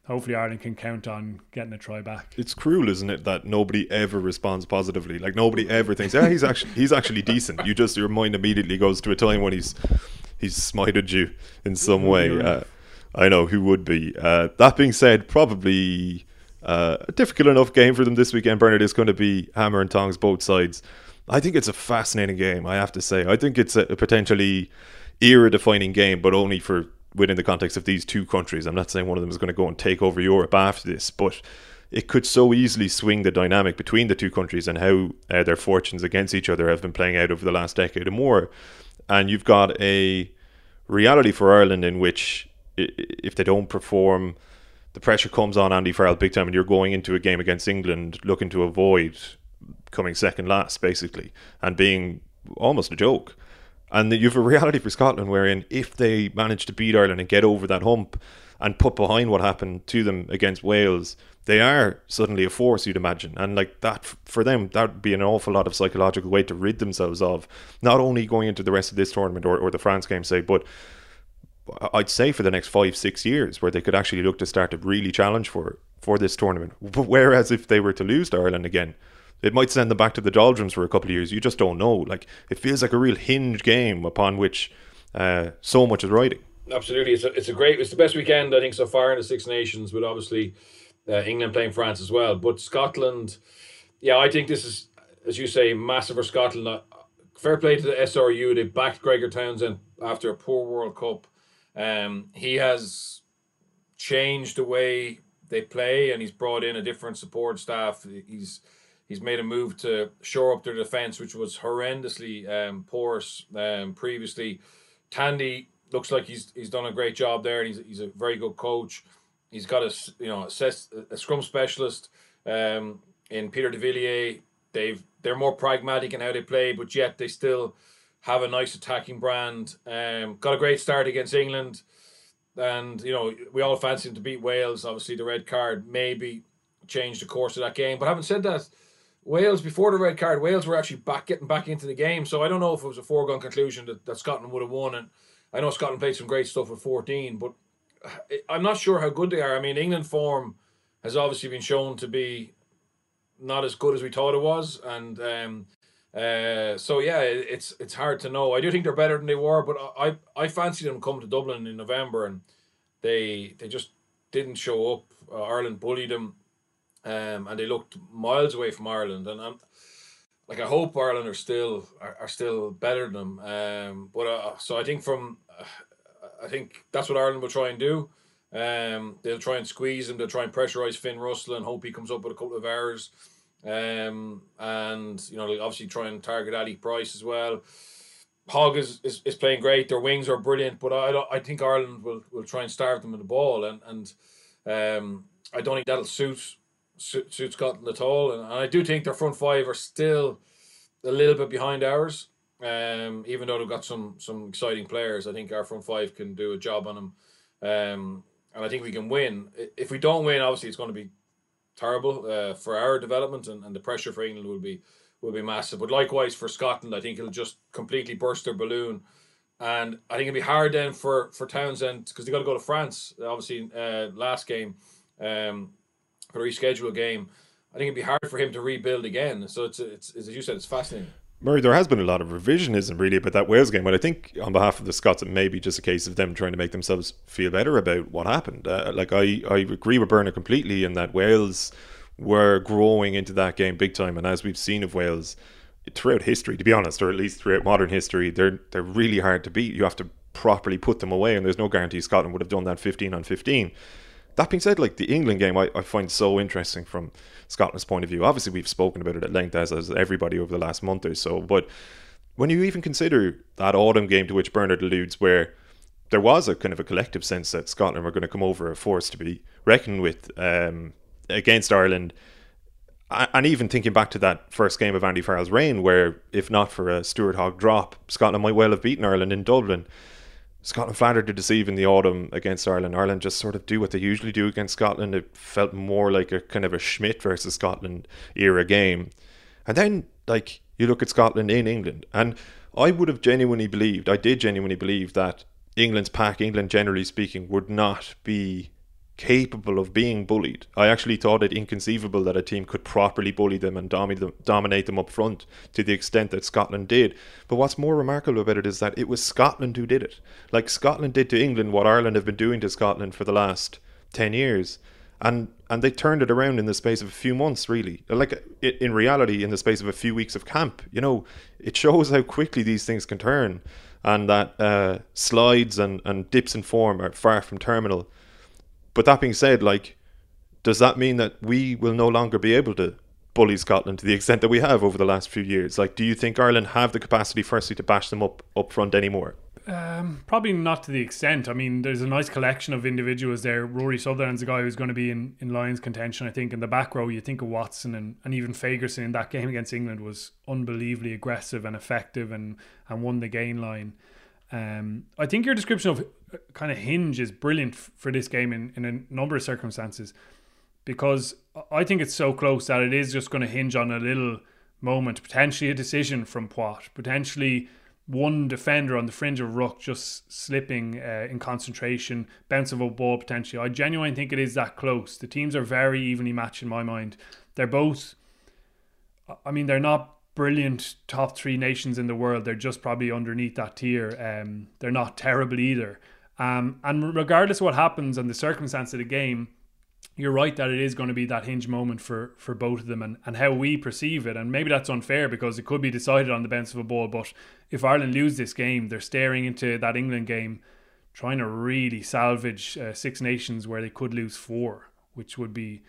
hopefully Ireland can count on getting a try back. It's cruel, isn't it, that nobody ever responds positively? Like nobody ever thinks, yeah, he's actually he's actually decent. You just your mind immediately goes to a time when he's he's smited you in some way. Uh, I know who would be. Uh, that being said, probably uh, a difficult enough game for them this weekend. Bernard is going to be hammer and tongs both sides. I think it's a fascinating game. I have to say, I think it's a, potentially era-defining game, but only for within the context of these two countries. I'm not saying one of them is going to go and take over Europe after this, but it could so easily swing the dynamic between the two countries and how uh, their fortunes against each other have been playing out over the last decade or more. And you've got a reality for Ireland in which if they don't perform, the pressure comes on Andy Farrell big time, and you're going into a game against England looking to avoid coming second last, basically, and being almost a joke. And you have a reality for Scotland wherein if they manage to beat Ireland and get over that hump and put behind what happened to them against Wales, they are suddenly a force, you'd imagine. And like that, for them, that would be an awful lot of psychological weight to rid themselves of, not only going into the rest of this tournament or, or the France game, say, but I'd say for the next five, six years, where they could actually look to start to really challenge for for this tournament. Whereas if they were to lose to Ireland again, It might send them back to the doldrums for a couple of years. You just don't know. Like it feels like a real hinge game upon which uh, so much is riding. Absolutely, it's a, it's a great, it's the best weekend I think so far in the Six Nations, with obviously uh, England playing France as well. But Scotland, yeah, I think this is, as you say, massive for Scotland. Uh, fair play to the SRU; they backed Gregor Townsend after a poor World Cup. Um, he has changed the way they play, and he's brought in a different support staff. He's he's made a move to shore up their defense, which was horrendously um, porous um, previously. Tandy looks like he's he's done a great job there, and he's he's a very good coach. He's got a you know assess, a scrum specialist um, in Pieter de Villiers. They've they're more pragmatic in how they play, but yet they still have a nice attacking brand. Um, got a great start against England, and you know we all fancy them to beat Wales. Obviously, the red card maybe changed the course of that game. But having said that, Wales before the red card, Wales were actually back getting back into the game. So I don't know if it was a foregone conclusion that, that Scotland would have won. And I know Scotland played some great stuff with 14, but I'm not sure how good they are. I mean, England form has obviously been shown to be not as good as we thought it was, and um, uh, so yeah, it's it's hard to know. I do think they're better than they were, but I I fancy them coming to Dublin in November, and they they just didn't show up. Uh, Ireland bullied them, um, and they looked miles away from Ireland, and I'm like I hope Ireland are still are, are still better than them. Um, but uh, so I think from uh, I think that's what Ireland will try and do. Um, they'll try and squeeze him. They'll try and pressurize Finn Russell and hope he comes up with a couple of errors. Um, and you know, they'll obviously try and target Ali Price as well. Hogg is, is, is playing great. Their wings are brilliant, but I I think Ireland will, will try and starve them with the ball, and and um, I don't think that'll suit suit, suit Scotland at all. And, and I do think their front five are still a little bit behind ours. Um, even though they've got some some exciting players, I think our front five can do a job on them. Um, and I think we can win. If we don't win, obviously it's going to be terrible uh, for our development, and, and the pressure for England will be will be massive. But likewise for Scotland, I think it'll just completely burst their balloon, and I think it'll be hard then for for Townsend because they got to go to France. Obviously, uh, last game um, for a game. I think it'd be hard for him to rebuild again. So it's, it's, it's as you said, it's fascinating. Murray, there has been a lot of revisionism really about that Wales game, but I think on behalf of the Scots, it may be just a case of them trying to make themselves feel better about what happened. Uh, like I, I agree with Bernard completely in that Wales were growing into that game big time, and as we've seen of Wales throughout history, to be honest, or at least throughout modern history, they're they're really hard to beat. You have to properly put them away, and there's no guarantee Scotland would have done that 15 on 15. That being said, like the England game, I, I find so interesting from Scotland's point of view. Obviously, we've spoken about it at length as, as everybody over the last month or so. But when you even consider that autumn game to which Bernard alludes, where there was a kind of a collective sense that Scotland were going to come over a force to be reckoned with um, against Ireland. And even thinking back to that first game of Andy Farrell's reign, where if not for a Stuart Hogg drop, Scotland might well have beaten Ireland in Dublin. Scotland flattered to deceive in the autumn against Ireland. Ireland just sort of do what they usually do against Scotland. It felt more like a kind of a Schmidt versus Scotland era game. And then, like, you look at Scotland in England, and I would have genuinely believed, I did genuinely believe that England's pack, England generally speaking, would not be capable of being bullied. I actually thought it inconceivable that a team could properly bully them and dominate them, up front to the extent that Scotland did. But what's more remarkable about it is that it was Scotland who did it. Like Scotland did to England what Ireland have been doing to Scotland for the last 10 years. And and they turned it around in the space of a few months, really. Like in reality, in the space of a few weeks of camp. You know, it shows how quickly these things can turn, and that uh, slides and, and dips in form are far from terminal but that being said, like, does that mean that we will no longer be able to bully Scotland to the extent that we have over the last few years? Like, do you think Ireland have the capacity, firstly, to bash them up up front anymore? Um, probably not to the extent. I mean, there's a nice collection of individuals there. Rory Sutherland's a guy who's going to be in, in Lions contention, I think. In the back row, you think of Watson and, and even Fagerson in that game against England was unbelievably aggressive and effective and, and won the gain line. Um, I think your description of kind of hinge is brilliant for this game in, in a number of circumstances because I think it's so close that it is just going to hinge on a little moment, potentially a decision from Poite, potentially one defender on the fringe of ruck just slipping uh, in concentration, bounce of a ball potentially. I genuinely think it is that close. The teams are very evenly matched in my mind. They're both I mean, they're not brilliant top three nations in the world. They're just probably underneath that tier. Um, they're not terrible either. Um, and regardless of what happens and the circumstance of the game, you're right that it is going to be that hinge moment for for both of them and, and how we perceive it. And maybe that's unfair because it could be decided on the bounce of a ball. But if Ireland lose this game, they're staring into that England game, trying to really salvage uh, Six Nations where they could lose four, which would be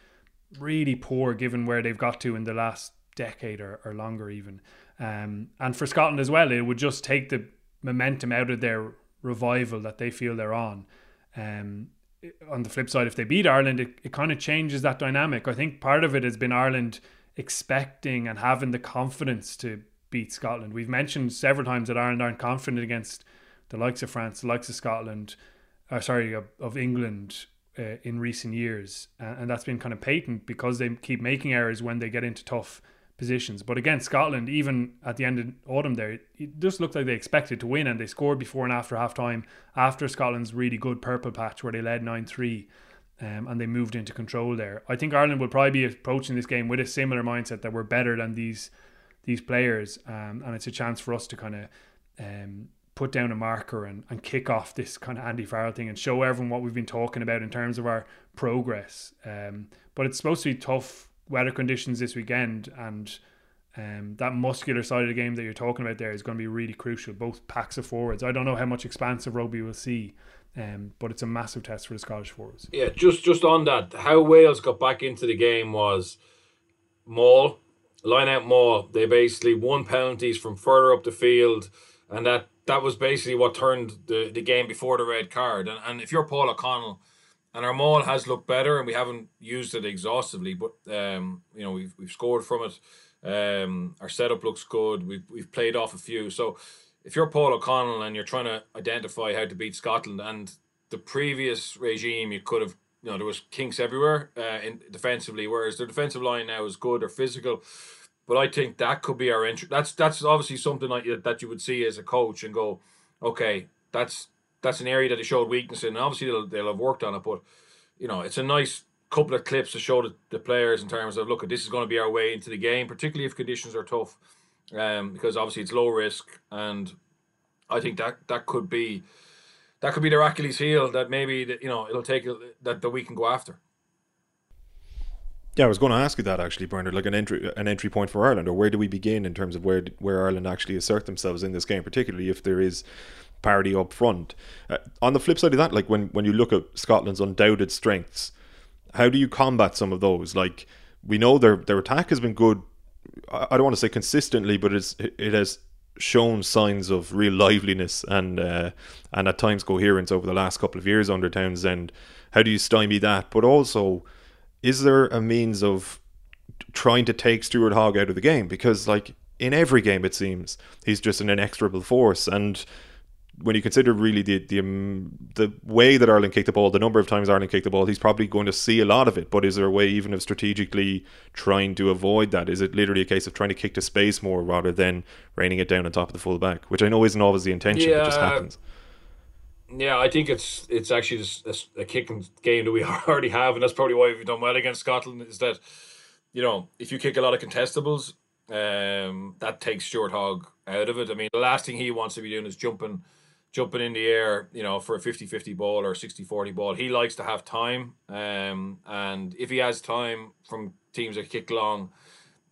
really poor given where they've got to in the last decade or, or longer even. Um, and for Scotland as well, it would just take the momentum out of their revival that they feel they're on. Um, on the flip side, if they beat Ireland, it, it kind of changes that dynamic. I think part of it has been Ireland expecting and having the confidence to beat Scotland. We've mentioned several times that Ireland aren't confident against the likes of France, the likes of Scotland, uh, sorry, of, of England uh, in recent years. And that's been kind of patent because they keep making errors when they get into tough positions. But against Scotland, even at the end of autumn there, it just looked like they expected to win and they scored before and after halftime. after Scotland's really good purple patch where they led 9 3. Um, and they moved into control there. I think Ireland will probably be approaching this game with a similar mindset that we're better than these these players, um, and it's a chance for us to kind of um, put down a marker and, and kick off this kind of Andy Farrell thing and show everyone what we've been talking about in terms of our progress. Um, but it's supposed to be tough weather conditions this weekend and um, that muscular side of the game that you're talking about there is going to be really crucial. Both packs of forwards. I don't know how much expansive rugby we'll see, um, but it's a massive test for the Scottish forwards. Yeah, just just on that, how Wales got back into the game was maul, line out maul. They basically won penalties from further up the field, and that that was basically what turned the, the game before the red card. And and if you're Paul O'Connell and our maul has looked better, and we haven't used it exhaustively, but um, you know we've we've scored from it. Um, our setup looks good. We've we've played off a few. So if you're Paul O'Connell and you're trying to identify how to beat Scotland, and the previous regime, you could have you know there was kinks everywhere uh, in defensively, whereas their defensive line now is good or physical. But I think that could be our entry. That's that's obviously something like that you would see as a coach and go, okay, that's that's an area that they showed weakness in. And obviously, they'll, they'll have worked on it, but you know, it's a nice couple of clips to show the, the players in terms of look, this is going to be our way into the game, particularly if conditions are tough, um, because obviously it's low risk, and I think that that could be that could be their Achilles heel that maybe you know it'll take that that we can go after. Yeah, I was going to ask you that actually, Bernard. Like an entry, an entry point for Ireland, or where do we begin in terms of where where Ireland actually assert themselves in this game, particularly if there is parity up front. Uh, on the flip side of that, like when when you look at Scotland's undoubted strengths, how do you combat some of those? Like we know their their attack has been good. I don't want to say consistently, but it's it has shown signs of real liveliness and uh, and at times coherence over the last couple of years under Townsend. How do you stymie that? But also, is there a means of trying to take Stuart Hogg out of the game? Because like in every game, it seems he's just an inexorable force and when you consider really the the um, the way that Ireland kicked the ball, the number of times Ireland kicked the ball, he's probably going to see a lot of it. But is there a way even of strategically trying to avoid that? Is it literally a case of trying to kick to space more rather than raining it down on top of the full back, which I know isn't always the intention, yeah, it just happens. Yeah, I think it's it's actually just a, a kicking game that we already have, and that's probably why we've done well against Scotland. Is that you know if you kick a lot of contestables, um, that takes Stuart Hogg out of it. I mean, the last thing he wants to be doing is jumping jumping in the air, you know, for a 50-50 ball or 60-40 ball. He likes to have time. Um, and if he has time from teams that kick long,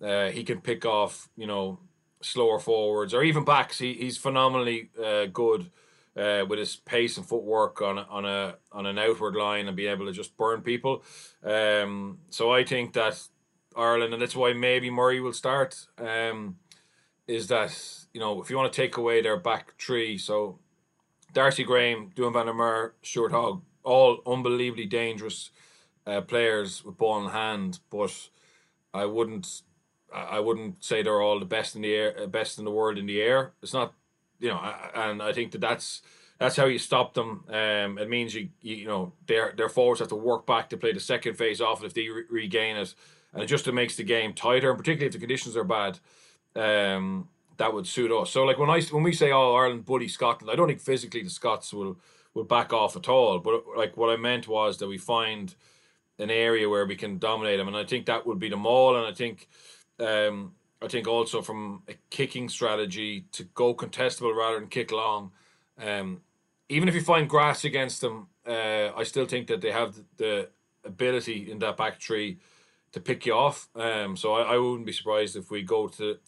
uh, he can pick off, you know, slower forwards or even backs. He, he's phenomenally uh, good uh, with his pace and footwork on on a on an outward line and be able to just burn people. Um, so I think that Ireland, and that's why maybe Murray will start. Um, is that you know if you want to take away their back three, so Darcy Graham, Duhan van der Merwe, Stuart Hogg, all unbelievably dangerous uh, players with ball in hand, but I wouldn't I wouldn't say they're all the best in the air, uh, best in the world in the air. It's not, you know, and I think that that's that's how you stop them. Um, it means you you, you know their their forwards have to work back to play the second phase off if they re- regain it, and it just makes the game tighter, and particularly if the conditions are bad. Um, that would suit us. So like when I when we say oh Ireland bully Scotland, I don't think physically the Scots will will back off at all. But like what I meant was that we find an area where we can dominate them, and I think that would be the maul. And I think um, I think also from a kicking strategy to go contestable rather than kick long. Um, even if you find grass against them, uh, I still think that they have the ability in that back tree to pick you off. Um, so I, I wouldn't be surprised if we go to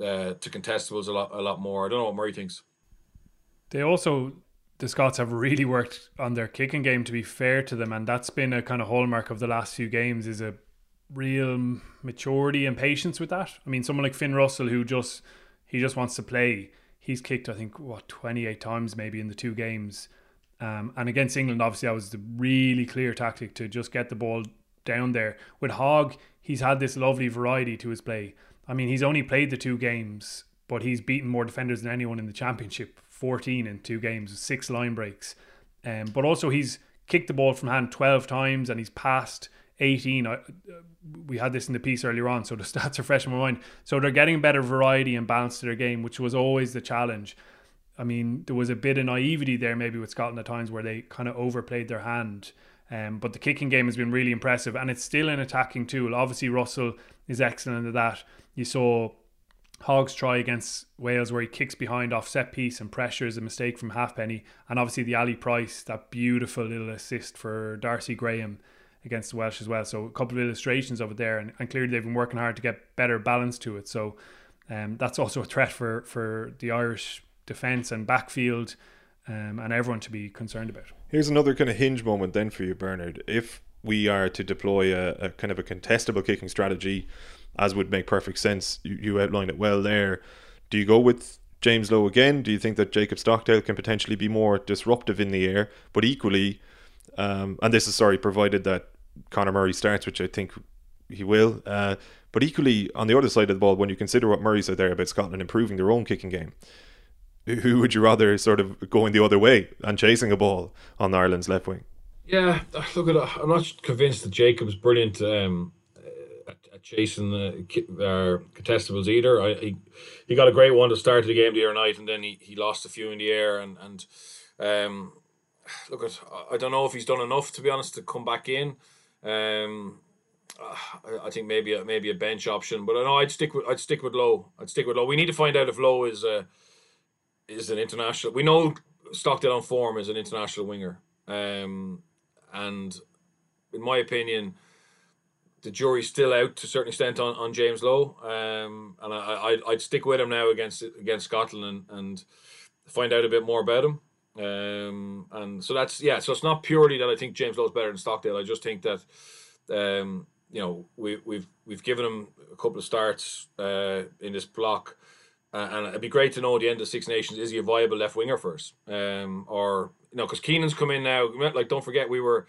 uh, to contestables a lot a lot more. I don't know what Murray thinks. They also the Scots have really worked on their kicking game to be fair to them, and that's been a kind of hallmark of the last few games is a real maturity and patience with that. I mean, someone like Finn Russell who just he just wants to play. He's kicked, I think, what twenty eight times maybe in the two games. Um, and against England, obviously, that was the really clear tactic to just get the ball down there. With Hogg, he's had this lovely variety to his play. I mean, he's only played the two games, but he's beaten more defenders than anyone in the championship 14 in two games, six line breaks. Um, but also, he's kicked the ball from hand 12 times and he's passed 18. I, we had this in the piece earlier on, so the stats are fresh in my mind. So they're getting better variety and balance to their game, which was always the challenge. I mean, there was a bit of naivety there, maybe with Scotland at times, where they kind of overplayed their hand. Um, but the kicking game has been really impressive, and it's still an attacking tool. Obviously, Russell is excellent at that. You saw Hogg's try against Wales where he kicks behind off set piece and pressures a mistake from Halfpenny, and obviously the Ali Price that beautiful little assist for Darcy Graham against the Welsh as well. So a couple of illustrations of it there, and, and clearly they've been working hard to get better balance to it. So um, that's also a threat for for the Irish defence and backfield, um, and everyone to be concerned about. Here's another kind of hinge moment then for you, Bernard. If we are to deploy a, a kind of a contestable kicking strategy, as would make perfect sense, you, you outlined it well there. Do you go with James Lowe again? Do you think that Jacob Stockdale can potentially be more disruptive in the air? But equally, um, and this is sorry, provided that Conor Murray starts, which I think he will. Uh, but equally, on the other side of the ball, when you consider what Murray said there about Scotland improving their own kicking game, who would you rather sort of going the other way and chasing a ball on Ireland's left wing? Yeah, look at. I'm not convinced that Jacob's brilliant um, chasing the uh, contestables either. I, he he got a great one to start the game the other night, and then he, he lost a few in the air. And and um, look at. I don't know if he's done enough to be honest to come back in. Um, I, I think maybe a, maybe a bench option, but I know I'd stick with I'd stick with Lowe. I'd stick with Lowe. We need to find out if Lowe is. Uh, is an international. We know Stockdale on form is an international winger, um, and in my opinion, the jury's still out to a certain extent on, on James Lowe, um, and I, I would stick with him now against against Scotland and, and find out a bit more about him. Um, and so that's yeah. So it's not purely that I think James Lowe's better than Stockdale. I just think that um, you know we we've we've given him a couple of starts uh, in this block uh, and it'd be great to know at the end of Six Nations is he a viable left winger first, um, or you know, because Keenan's come in now. Like, don't forget we were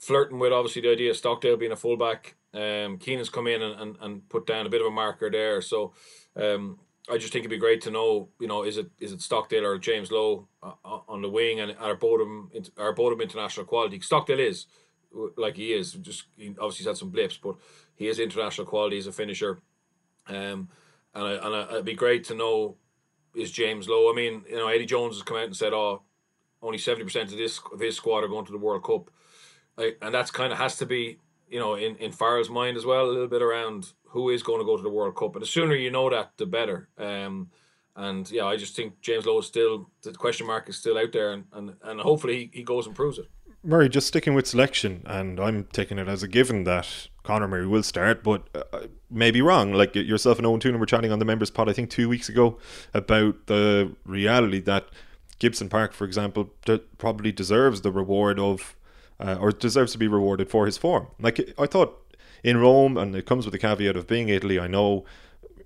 flirting with obviously the idea of Stockdale being a fullback. Um, Keenan's come in and, and, and put down a bit of a marker there. So, um, I just think it'd be great to know, you know, is it is it Stockdale or James Lowe uh, uh on the wing, and are both of are both international quality? Stockdale is like he is. Just he obviously he's had some blips, but he is international quality as a finisher. Um, and I, and I, it'd be great to know is James Lowe. I mean, you know, Eddie Jones has come out and said, "Oh, only seventy percent of this of his squad are going to the World Cup," I, and that's kind of has to be, you know, in in Farrell's mind as well, a little bit around who is going to go to the World Cup. And the sooner you know that, the better. Um, and yeah, I just think James Lowe is still the question mark is still out there, and and, and hopefully he, he goes and proves it. Murray, just sticking with selection, and I'm taking it as a given that Conor Murray will start, but uh, maybe wrong. Like yourself and Owen Toonan were chatting on the members pod, I think two weeks ago, about the reality that Gibson Park, for example, d- probably deserves the reward of, uh, or deserves to be rewarded for his form. Like I thought in Rome, and it comes with the caveat of being Italy. I know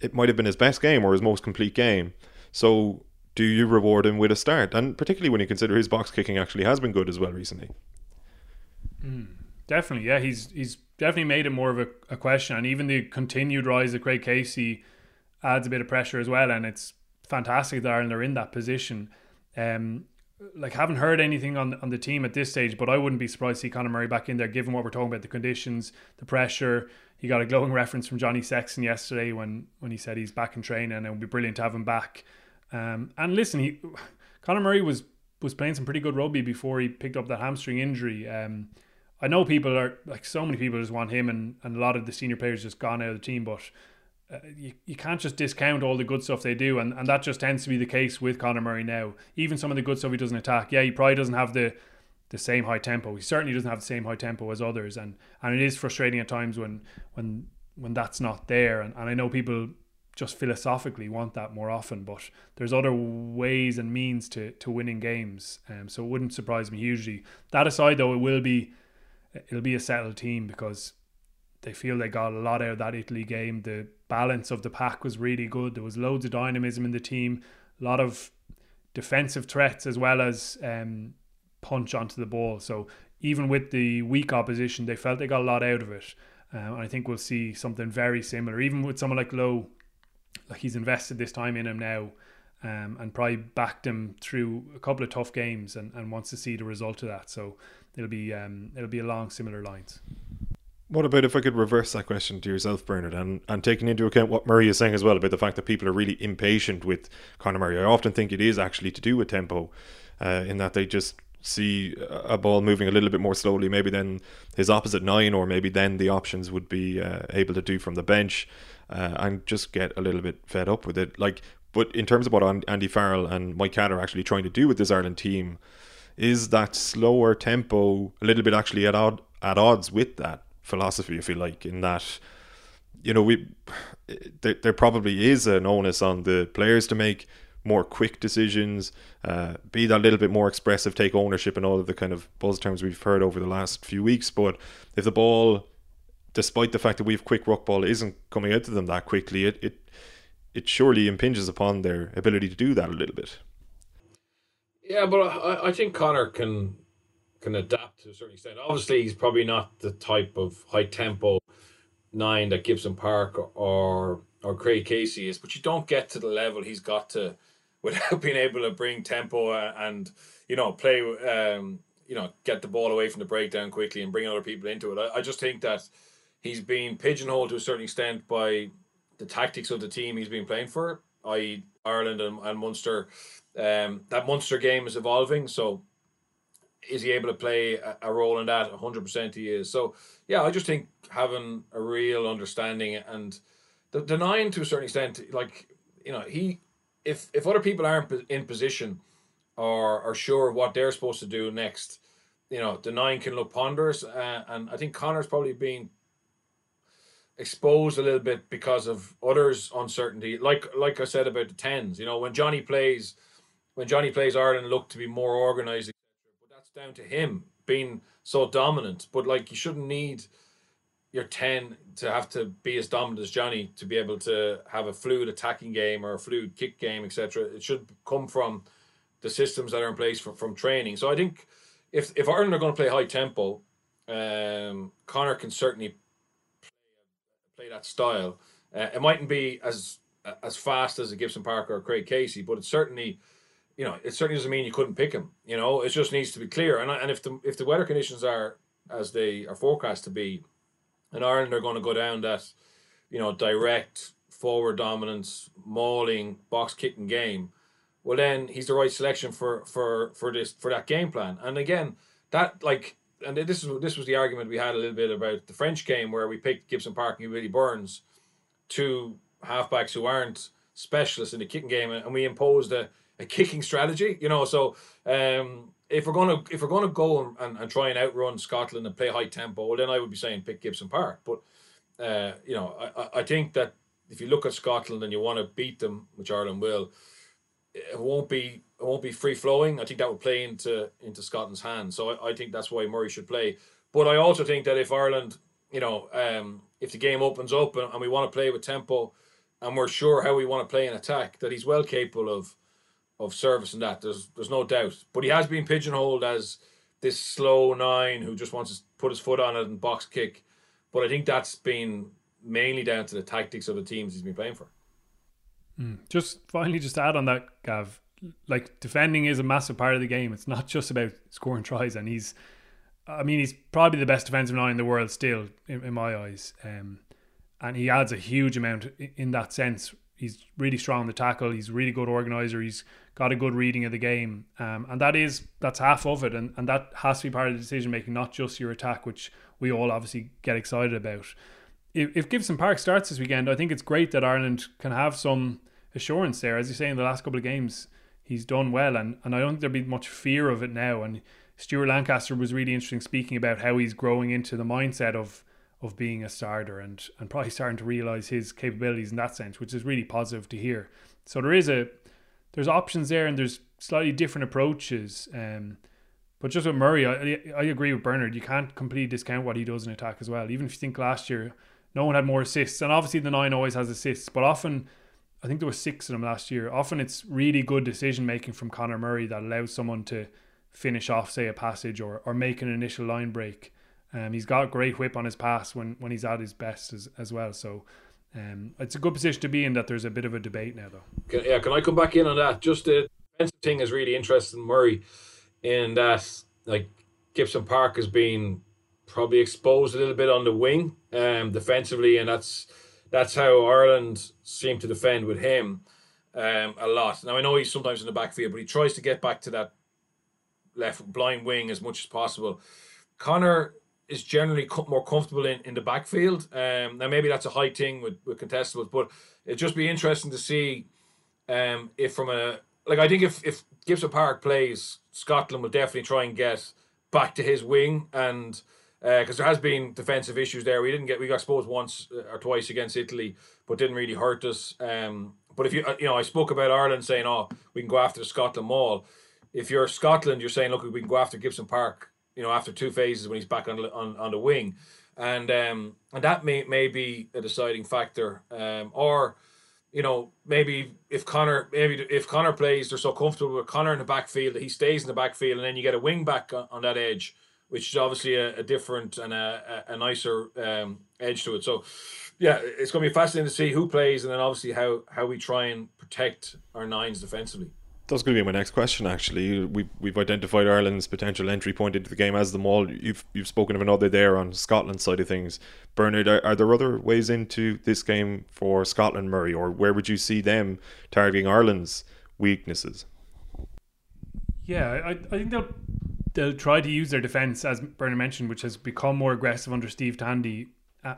it might have been his best game or his most complete game. So do you reward him with a start? And particularly when you consider his box kicking actually has been good as well recently. Mm, definitely, yeah. He's he's definitely made it more of a, a, question, and even the continued rise of Craig Casey adds a bit of pressure as well. And it's fantastic that Ireland are in that position. Um, like haven't heard anything on on the team at this stage, but I wouldn't be surprised to see Conor Murray back in there, given what we're talking about, the conditions, the pressure. He got a glowing reference from Johnny Sexton yesterday when when he said he's back in training, and it would be brilliant to have him back. Um, and listen, he Conor Murray was was playing some pretty good rugby before he picked up that hamstring injury. Um, I know people are like so many people just want him, and, and a lot of the senior players just gone out of the team. But you, you can't just discount all the good stuff they do, and, and that just tends to be the case with Conor Murray now. Even some of the good stuff he doesn't attack, yeah, he probably doesn't have the the same high tempo. He certainly doesn't have the same high tempo as others, and and it is frustrating at times when when when that's not there. And, and I know people just philosophically want that more often, but there's other ways and means to to winning games. Um, so it wouldn't surprise me hugely. That aside, though, it will be it'll be a settled team because they feel they got a lot out of that Italy game. The balance of the pack was really good. There was loads of dynamism in the team, a lot of defensive threats as well as um, punch onto the ball. So even with the weak opposition, they felt they got a lot out of it. Um, I think we'll see something very similar, even with someone like Lowe. Like he's invested this time in him now, um, and probably backed him through a couple of tough games, and, and wants to see the result of that. So it'll be um, it'll be along similar lines. What about if I could reverse that question to yourself, Bernard, and, and taking into account what Murray is saying as well about the fact that people are really impatient with Conor Murray? I often think it is actually to do with tempo, uh, in that they just see a ball moving a little bit more slowly, maybe then his opposite nine, or maybe then the options would be uh, able to do from the bench, uh, and just get a little bit fed up with it. Like, but in terms of what Andy Farrell and Mike Catt are actually trying to do with this Ireland team, is that slower tempo a little bit actually at odd at odds with that philosophy? if you like in that. You know, we there, there probably is an onus on the players to make more quick decisions, uh, be that little bit more expressive, take ownership, and all of the kind of buzz terms we've heard over the last few weeks. But if the ball, despite the fact that we've quick ruck ball, isn't coming out to them that quickly, it it it surely impinges upon their ability to do that a little bit. Yeah, but I, I think Conor can can adapt to a certain extent. Obviously, he's probably not the type of high tempo nine that Gibson Park or or Craig Casey is, but you don't get to the level he's got to without being able to bring tempo and you know play um, you know get the ball away from the breakdown quickly and bring other people into it. I, I just think that he's been pigeonholed to a certain extent by the tactics of the team he's been playing for, i.e. Ireland and, and Munster. Um, that Munster game is evolving, so is he able to play a, role in that? 100% he is. So, yeah, I just think having a real understanding and the, the nine to a certain extent, like, you know, he if if other people aren't in position or are sure of what they're supposed to do next, you know, the nine can look ponderous. Uh, and I think Conor's probably been exposed a little bit because of others' uncertainty. Like like I said about the tens, you know, when Johnny plays, when Johnny plays, Ireland look to be more organised, down to him being so dominant. But like you shouldn't need your 10 to have to be as dominant as Johnny to be able to have a fluid attacking game or a fluid kick game, etc. It should come from the systems that are in place from, from training. So I think if if Ireland are going to play high tempo, um, Conor can certainly play, that style. Uh, it mightn't be as as fast as a Gibson Parker or Craig Casey, but it certainly, you know, it certainly doesn't mean you couldn't pick him. You know, it just needs to be clear. And and if the if the weather conditions are as they are forecast to be, in Ireland are going to go down that, you know, direct forward dominance, mauling, box kicking game, well then he's the right selection for for for this for that game plan. And again, that like and this is this was the argument we had a little bit about the French game where we picked Gibson Park and Willie Burns, two halfbacks who aren't specialists in the kicking game, and we imposed a, a kicking strategy. You know, so um, if we're gonna if we're gonna go and, and, try and outrun Scotland and play high tempo, well, then I would be saying pick Gibson Park. But uh, you know, I, I think that if you look at Scotland and you want to beat them, which Ireland will, it won't be it won't be free flowing. I think that would play into into Scotland's hands. So I, I think that's why Murray should play. But I also think that if Ireland, you know, um, if the game opens up and, and we want to play with tempo, and we're sure how we want to play an attack, that he's well capable of of service and that. There's there's no doubt. But he has been pigeonholed as this slow nine who just wants to put his foot on it and box kick. But I think that's been mainly down to the tactics of the teams he's been playing for. Mm. Just finally, just add on that, Gav. Like defending is a massive part of the game. It's not just about scoring tries, and he's, I mean, he's probably the best defensive nine in the world still, in, in my eyes. Um, and he adds a huge amount in that sense. He's really strong in the tackle. He's a really good organizer. He's got a good reading of the game, um, and that is that's half of it, and, and that has to be part of the decision making, not just your attack, which we all obviously get excited about. if, if Gibson Park starts this weekend, I think it's great that Ireland can have some assurance there. As you say, in the last couple of games, he's done well, and, and I don't think there'll be much fear of it now. And Stuart Lancaster was really interesting speaking about how he's growing into the mindset of of being a starter and and probably starting to realize his capabilities in that sense, which is really positive to hear. So there is a there's options there, and there's slightly different approaches. Um, but just with Murray, I, I agree with Bernard. You can't completely discount what he does in attack as well. Even if you think last year no one had more assists, and obviously the nine always has assists, but often I think there were six of them last year. Often it's really good decision making from Conor Murray that allows someone to finish off, say, a passage or, or make an initial line break. Um, he's got great whip on his pass when, when he's at his best as, as well. So um, it's a good position to be in that there's a bit of a debate now, though. Can, yeah, can I come back in on that? Just the defensive thing is really interesting, Murray, in that like Gibson Park has been probably exposed a little bit on the wing um, defensively, and that's that's how Ireland seem to defend with him um, a lot. Now I know he's sometimes in the backfield, but he tries to get back to that left blind wing as much as possible. Conor is generally more comfortable in, in the backfield. Um, now maybe that's a high thing with, with contestables, but it'd just be interesting to see um, if from a like I think if if Gibson Park plays, Scotland will definitely try and get back to his wing and because uh, there has been defensive issues there. We didn't get we got exposed once uh, or twice against Italy, but didn't really hurt us. Um, but if you uh, you know, I spoke about Ireland saying, "Oh, we can go after the Scotland maul." If you're Scotland, you're saying, "Look, we can go after Gibson Park." You know, after two phases when he's back on on, on the wing, and um, and that may may be a deciding factor. Um, or you know, maybe if Conor maybe if Conor plays, they're so comfortable with Conor in the backfield that he stays in the backfield, and then you get a wing back on, on that edge which is obviously a, a different and a, a, nicer um, edge to it. So, yeah, it's going to be fascinating to see who plays, and then obviously how how we try and protect our nines defensively. That's going to be my next question. Actually, we've we've identified Ireland's potential entry point into the game as the maul. You've you've spoken of another there on Scotland's side of things. Bernard, are, are there other ways into this game for Scotland, Murray, or where would you see them targeting Ireland's weaknesses? Yeah, I, I think they'll they'll try to use their defense, as Bernard mentioned, which has become more aggressive under Steve Tandy,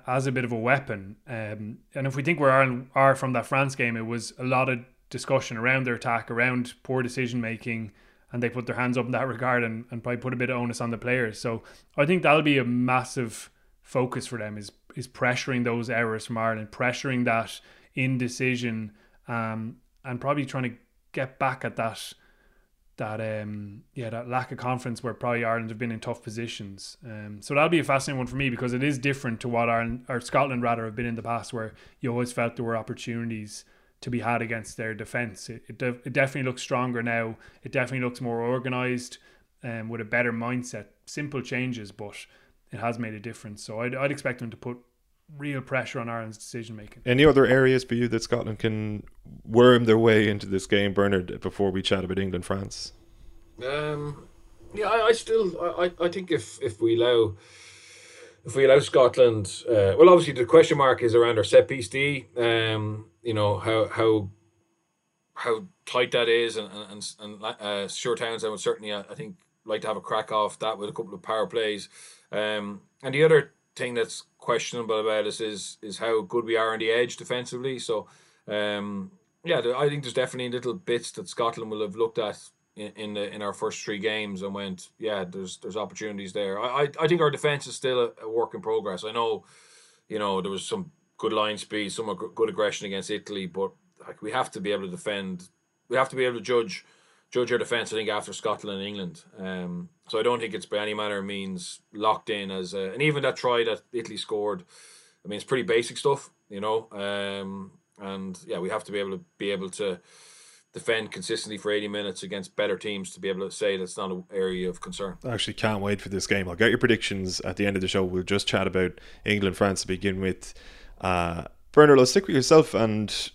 as a bit of a weapon. Um, and if we think where Ireland are from that France game, it was a lot of discussion around their attack, around poor decision making, and they put their hands up in that regard and, and probably put a bit of onus on the players. So I think that'll be a massive focus for them is is pressuring those errors from Ireland, pressuring that indecision, um, and probably trying to get back at that that um yeah that lack of confidence where probably Ireland have been in tough positions. Um, so that'll be a fascinating one for me because it is different to what Ireland or Scotland rather have been in the past, where you always felt there were opportunities to be had against their defence. It, it, it definitely looks stronger now. It definitely looks more organised um, with a better mindset. Simple changes, but it has made a difference. So I'd, I'd expect them to put real pressure on Ireland's decision making. Any other areas for you that Scotland can worm their way into this game, Bernard? Before we chat about England, France. Um, yeah, I, I still, I, I think if if we allow. If we allow Scotland, uh, well, obviously the question mark is around our set piece D. Um, you know how how how tight that is, and and and uh, Stuart Townsend would certainly, I think, like to have a crack off that with a couple of power plays. Um, and the other thing that's questionable about us is is how good we are on the edge defensively. So, um, yeah, I think there's definitely little bits that Scotland will have looked at in, in the in our first three games and went, yeah, there's there's opportunities there. I I, I think our defense is still a, a, work in progress. I know, you know, there was some good line speed, some good aggression against Italy, but like we have to be able to defend. We have to be able to judge judge our defense. I think after Scotland and England. Um, so I don't think it's by any manner means locked in as a, and even that try that Italy scored. I mean, it's pretty basic stuff, you know. Um, and yeah, we have to be able to be able to defend consistently for 80 minutes against better teams to be able to say that's not an area of concern. I actually can't wait for this game. I'll get your predictions at the end of the show. We'll just chat about England France to begin with. Uh, Bernard, let's stick with yourself and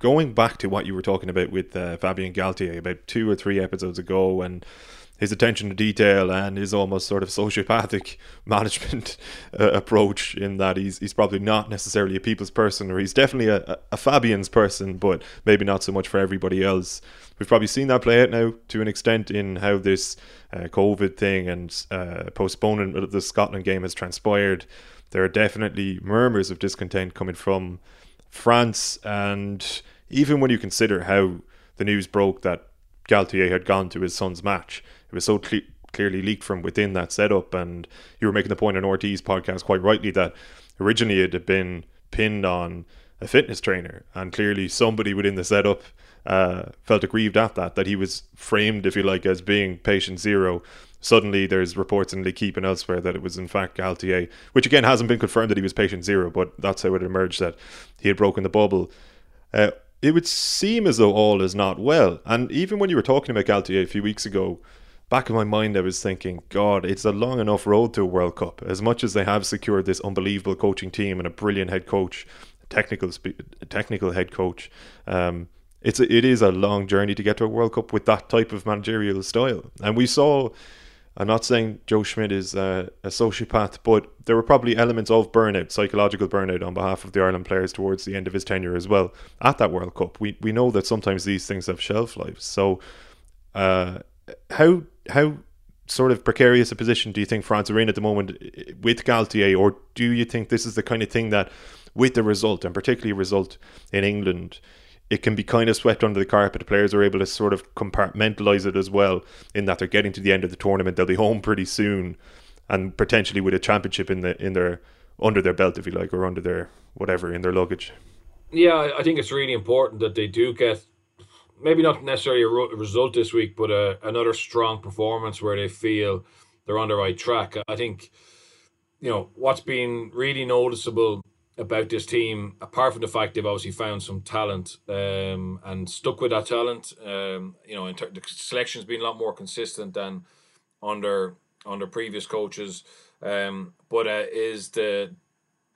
going back to what you were talking about with uh, Fabien Galthié about two or three episodes ago and his attention to detail and his almost sort of sociopathic management uh, approach in that he's he's probably not necessarily a people's person or he's definitely a, a Fabien's person but maybe not so much for everybody else. We've probably seen that play out now to an extent in how this uh, COVID thing and uh, postponement of the Scotland game has transpired there are definitely murmurs of discontent coming from France. And even when you consider how the news broke that Galthié had gone to his son's match, it was so cle- clearly leaked from within that setup. And you were making the point on Ortiz podcast quite rightly that originally it had been pinned on a fitness trainer, and clearly somebody within the setup uh, felt aggrieved at that, that he was framed, if you like, as being patient zero. Suddenly, there's reports in L'Equipe and elsewhere that it was in fact Galthié, which again hasn't been confirmed that he was patient zero, but that's how it emerged that he had broken the bubble. Uh, it would seem as though all is not well. And even when you were talking about Galthié a few weeks ago, back in my mind, I was thinking, God, it's a long enough road to a World Cup. As much as they have secured this unbelievable coaching team and a brilliant head coach, technical technical head coach, um, it's a, it is a long journey to get to a World Cup with that type of managerial style. And we saw. I'm not saying Joe Schmidt is a, sociopath, but there were probably elements of burnout, psychological burnout, on behalf of the Ireland players towards the end of his tenure as well at that World Cup. We we know that sometimes these things have shelf lives. So, uh, how how sort of precarious a position do you think France are in at the moment with Galthié, or do you think this is the kind of thing that, with the result, and particularly result in England, it can be kind of swept under the carpet. The players are able to sort of compartmentalize it as well, in that they're getting to the end of the tournament, they'll be home pretty soon, and potentially with a championship in the in their under their belt, if you like, or under their whatever in their luggage. Yeah, I think it's really important that they do get maybe not necessarily a result this week, but a, another strong performance where they feel they're on the right track. I think, you know, what's been really noticeable about this team, apart from the fact they've obviously found some talent um, and stuck with that talent, um, you know, ter- the selection's been a lot more consistent than under under previous coaches. Um, but uh, is the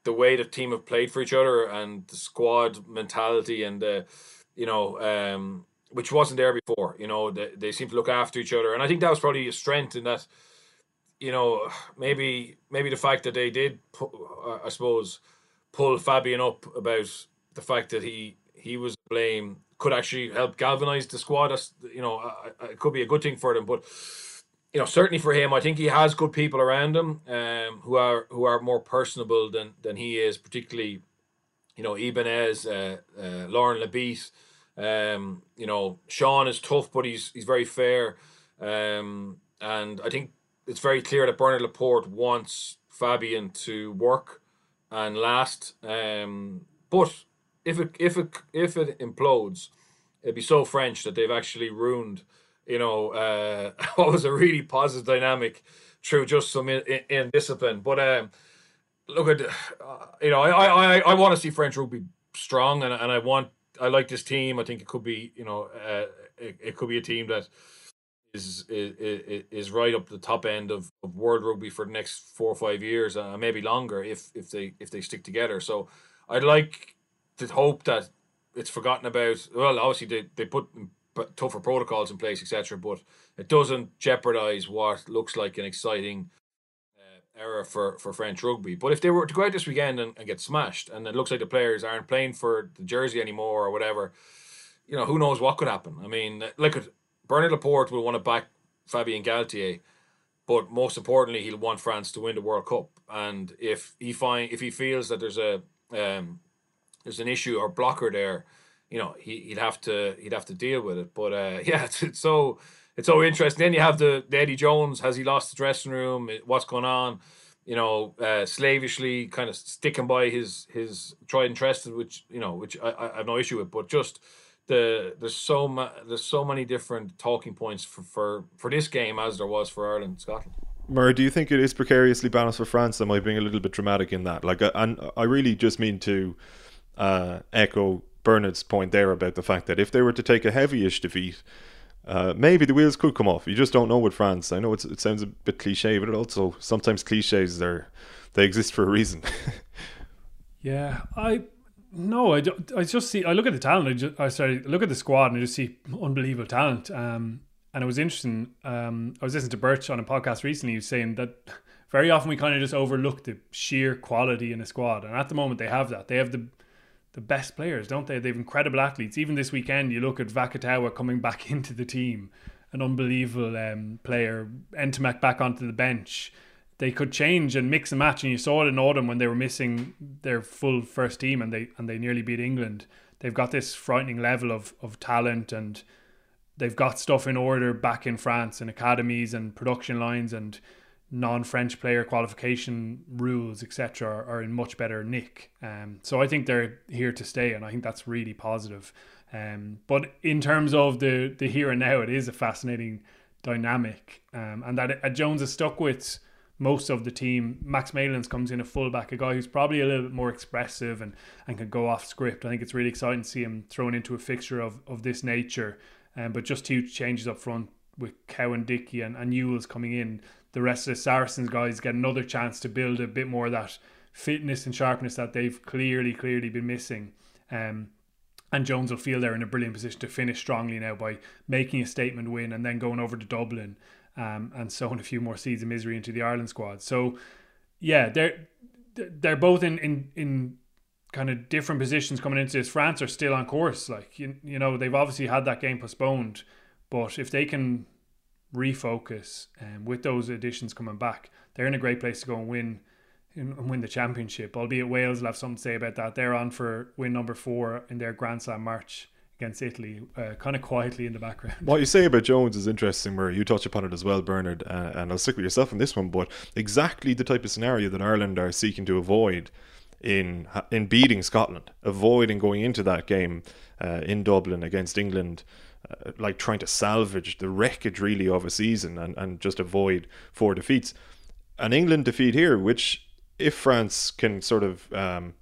the way the team have played for each other and the squad mentality and you know um, which wasn't there before. You know, they, they seem to look after each other, and I think that was probably a strength in that. You know, maybe maybe the fact that they did, uh, I suppose, pull Fabien up about the fact that he he was blame could actually help galvanize the squad. You know, it could be a good thing for them, but you know, certainly for him, I think he has good people around him um, who are who are more personable than than he is, particularly, you know, Ibanez, uh, uh, Laurent Labit, um, you know, Shaun is tough, but he's he's very fair. Um, and I think it's very clear that Bernard Laporte wants Fabien to work and last. Um, but if it if it if it implodes, it'd be so French that they've actually ruined, you know, uh, what was a really positive dynamic through just some in, in, in discipline. But um, look at, uh, you know, I I I want to see French rugby strong, and and I want I like this team. I think it could be, you know, uh, it, it could be a team that is, is is right up the top end of, of world rugby for the next four or five years, uh, maybe longer if if they if they stick together. So I'd like to hope that it's forgotten about. Well, obviously they they put tougher protocols in place, etc. But it doesn't jeopardize what looks like an exciting era for, for French rugby. But if they were to go out this weekend and, and, get smashed, and it looks like the players aren't playing for the jersey anymore or whatever, you know, who knows what could happen. I mean, look Bernard Laporte will want to back Fabien Galthié, but most importantly, he'll want France to win the World Cup. And if he find if he feels that there's a um, there's an issue or blocker there, you know, he, he'd have to he'd have to deal with it. But uh, yeah, it's, it's so it's so interesting. Then you have the, the Eddie Jones. Has he lost the dressing room? What's going on? You know, uh, slavishly kind of sticking by his his tried and trusted, which you know, which I, I have no issue with. But just the there's so ma- there's so many different talking points for, for for this game as there was for Ireland and Scotland. Murray, do you think it is precariously balanced for France? Am I being a little bit dramatic in that? Like, uh, and I really just mean to uh, echo Bernard's point there about the fact that if they were to take a heavyish defeat uh, maybe the wheels could come off. You just don't know with France. I know it sounds a bit cliche, but it also sometimes cliches are they exist for a reason. yeah, I no, I, I just see. I look at the talent. I just I sorry, look at the squad and I just see unbelievable talent. Um, and it was interesting. Um, I was listening to Birch on a podcast recently. He was saying that very often we kind of just overlook the sheer quality in a squad, and at the moment they have that. They have the the best players, don't they? They have incredible athletes. Even this weekend, you look at Vakatawa coming back into the team, an unbelievable um, player. Ntamack back onto the bench. They could change and mix and match. And you saw it in autumn when they were missing their full first team and they and they nearly beat England. They've got this frightening level of of talent and they've got stuff in order back in France and academies and production lines and non-French player qualification rules, etc., are, in much better nick. Um, so I think they're here to stay, and I think that's really positive. Um, but in terms of the the here and now, it is a fascinating dynamic, um, and that uh, Jones is stuck with most of the team. Max Malins comes in a fullback, a guy who's probably a little bit more expressive and, and can go off script. I think it's really exciting to see him thrown into a fixture of, of this nature. Um, but just huge changes up front with Cowan-Dickie and, and Ewels coming in. The rest of the Saracens guys get another chance to build a bit more of that fitness and sharpness that they've clearly, clearly been missing. Um, and Jones will feel they're in a brilliant position to finish strongly now by making a statement win and then going over to Dublin um, and sowing a few more seeds of misery into the Ireland squad. So, yeah, they're they're both in in in kind of different positions coming into this. France are still on course. Like you, you know, they've obviously had that game postponed, but if they can refocus um, with those additions coming back, they're in a great place to go and win and win the championship. Albeit Wales will have something to say about that. They're on for win number four in their Grand Slam march against Italy, uh, kind of quietly in the background. What you say about Jones is interesting, where you touch upon it as well, Bernard, uh, and I'll stick with yourself on this one. But exactly the type of scenario that Ireland are seeking to avoid in in beating Scotland, avoiding going into that game uh, in Dublin against England. Uh, like trying to salvage the wreckage really of a season and, and just avoid four defeats. An England defeat here, which if France can sort of um,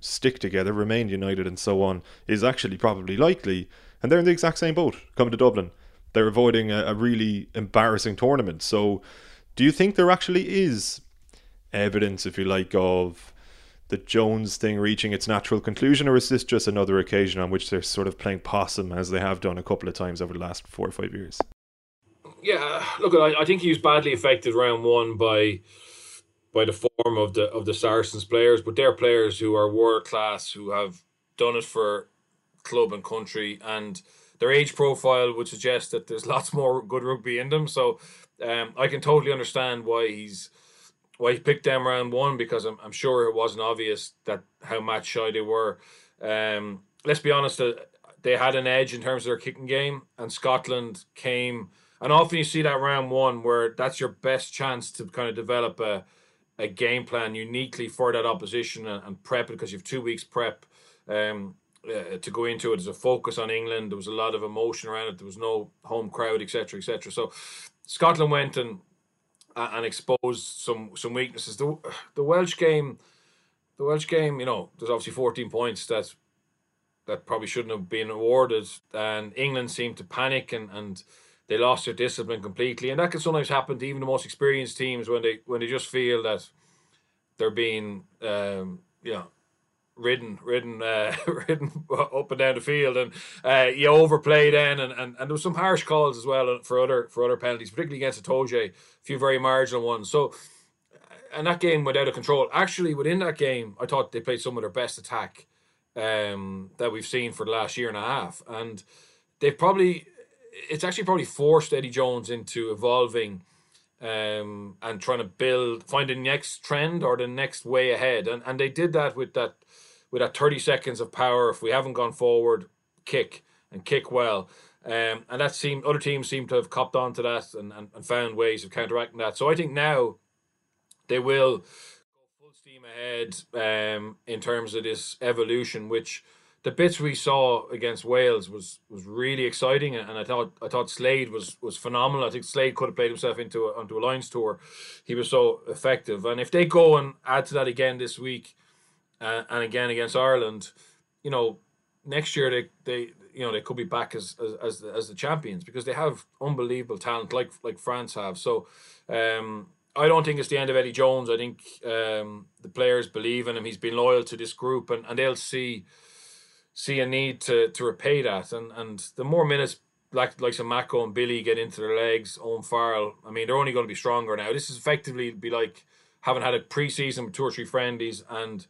stick together, remain united, and so on, is actually probably likely. And they're in the exact same boat coming to Dublin. They're avoiding a, a really embarrassing tournament. So, do you think there actually is evidence, if you like, of the Jones thing reaching its natural conclusion, or is this just another occasion on which they're sort of playing possum as they have done a couple of times over the last four or five years? Yeah, look, I, I think he was badly affected round one by by the form of the of the Saracens players, but they're players who are world class, who have done it for club and country, and their age profile would suggest that there's lots more good rugby in them. So um, I can totally understand why he's why he picked them round one because I'm, I'm sure it wasn't obvious that how match shy they were. Um, let's be honest, uh, they had an edge in terms of their kicking game, and Scotland came. And often you see that round one where that's your best chance to kind of develop a, a game plan uniquely for that opposition and, and prep it because you have two weeks prep um, uh, to go into it. There's a focus on England. There was a lot of emotion around it. There was no home crowd, etc., etc. So Scotland went and and exposed some some weaknesses. The the Welsh game, the Welsh game, you know, there's obviously 14 points that that probably shouldn't have been awarded, and England seemed to panic and and they lost their discipline completely, and that can sometimes happen to even the most experienced teams when they when they just feel that they're being um, you know ridden, ridden, uh, ridden up and down the field, and uh, you overplay then, and, and, and there was some harsh calls as well for other for other penalties, particularly against Itoje, a few very marginal ones. So, and that game went out of control. Actually, within that game, I thought they played some of their best attack um, that we've seen for the last year and a half, and they've probably it's actually probably forced Eddie Jones into evolving um, and trying to build, find the next trend or the next way ahead. And and they did that with that with that 30 seconds of power. If we haven't gone forward, kick and kick well. Um, and that seemed other teams seem to have copped on to that and, and, and found ways of counteracting that. So I think now they will go full steam ahead um, in terms of this evolution, which the bits we saw against Wales was was really exciting, and, I thought I thought Slade was was phenomenal. I think Slade could have played himself into a, onto a Lions tour. He was so effective, and if they go and add to that again this week, uh, and again against Ireland, you know, next year they they you know they could be back as as as the, as the champions because they have unbelievable talent like like France have. So. Um, I don't think it's the end of Eddie Jones. I think um, the players believe in him. He's been loyal to this group, and, and they'll see see a need to to repay that. And and the more minutes like like some Mako and Billy get into their legs, Owen Farrell, I mean they're only going to be stronger now. This is effectively be like having had a preseason with two or three friendlies and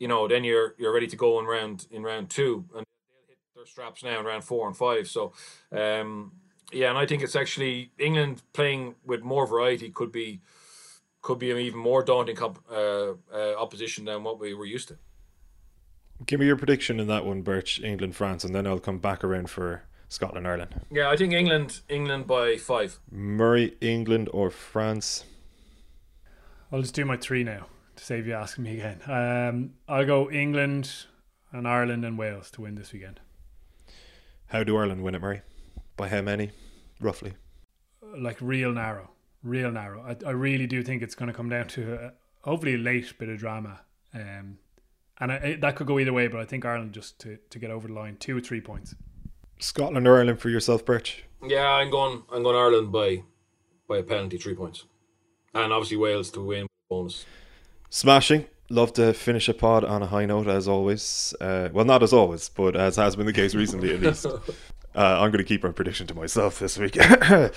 you know, then you're you're ready to go in round in round two. And they'll hit their straps now in round four and five. So um yeah, and I think it's actually England playing with more variety could be could be an even more daunting comp, uh, uh, opposition than what we were used to. Give me your prediction in that one, Birch, England, France, and then I'll come back around for Scotland, Ireland. Yeah, I think England, England by five. Murray, England, or France? I'll just do my three now to save you asking me again. Um, I'll go England and Ireland and Wales to win this weekend. How do Ireland win it, Murray? By how many, roughly? Like real narrow, real narrow. I, I really do think it's going to come down to uh, hopefully a late bit of drama. Um, and I, that could go either way, but I think Ireland just to, to get over the line, two or three points. Scotland or Ireland for yourself, Birch? Yeah, I'm going. I'm going Ireland by by a penalty, three points, and obviously Wales to win bonus. Smashing. Love to finish a pod on a high note as always. Uh, well, not as always, but as has been the case recently at least. Uh, I'm going to keep my prediction to myself this week. uh,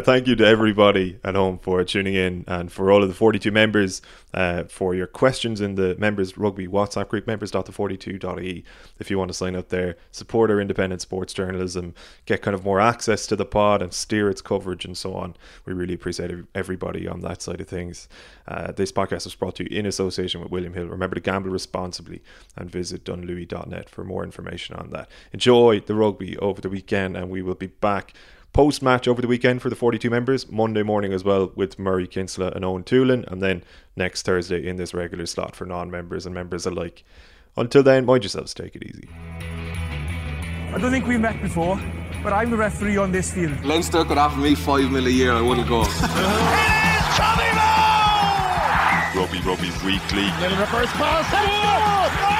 thank you to everybody at home for tuning in and for all of the 42 members uh, for your questions in the members rugby WhatsApp group, members.the42.e. If you want to sign up there, support our independent sports journalism, get kind of more access to the pod and steer its coverage and so on. We really appreciate everybody on that side of things. Uh, this podcast was brought to you in association with William Hill. Remember to gamble responsibly and visit dunlewy.net for more information on that. Enjoy the rugby over the weekend, and we will be back post match over the weekend for the 42 members, Monday morning as well with Murray Kinsella and Owen Toolan, and then next Thursday in this regular slot for non members and members alike. Until then, mind yourselves, take it easy. I don't think we've met before, but I'm the referee on this field. Leinster could offer me five mil a year, I wouldn't go. it is Tommy Moe! Rugby Rugby Weekly. Little reverse pass. Oh!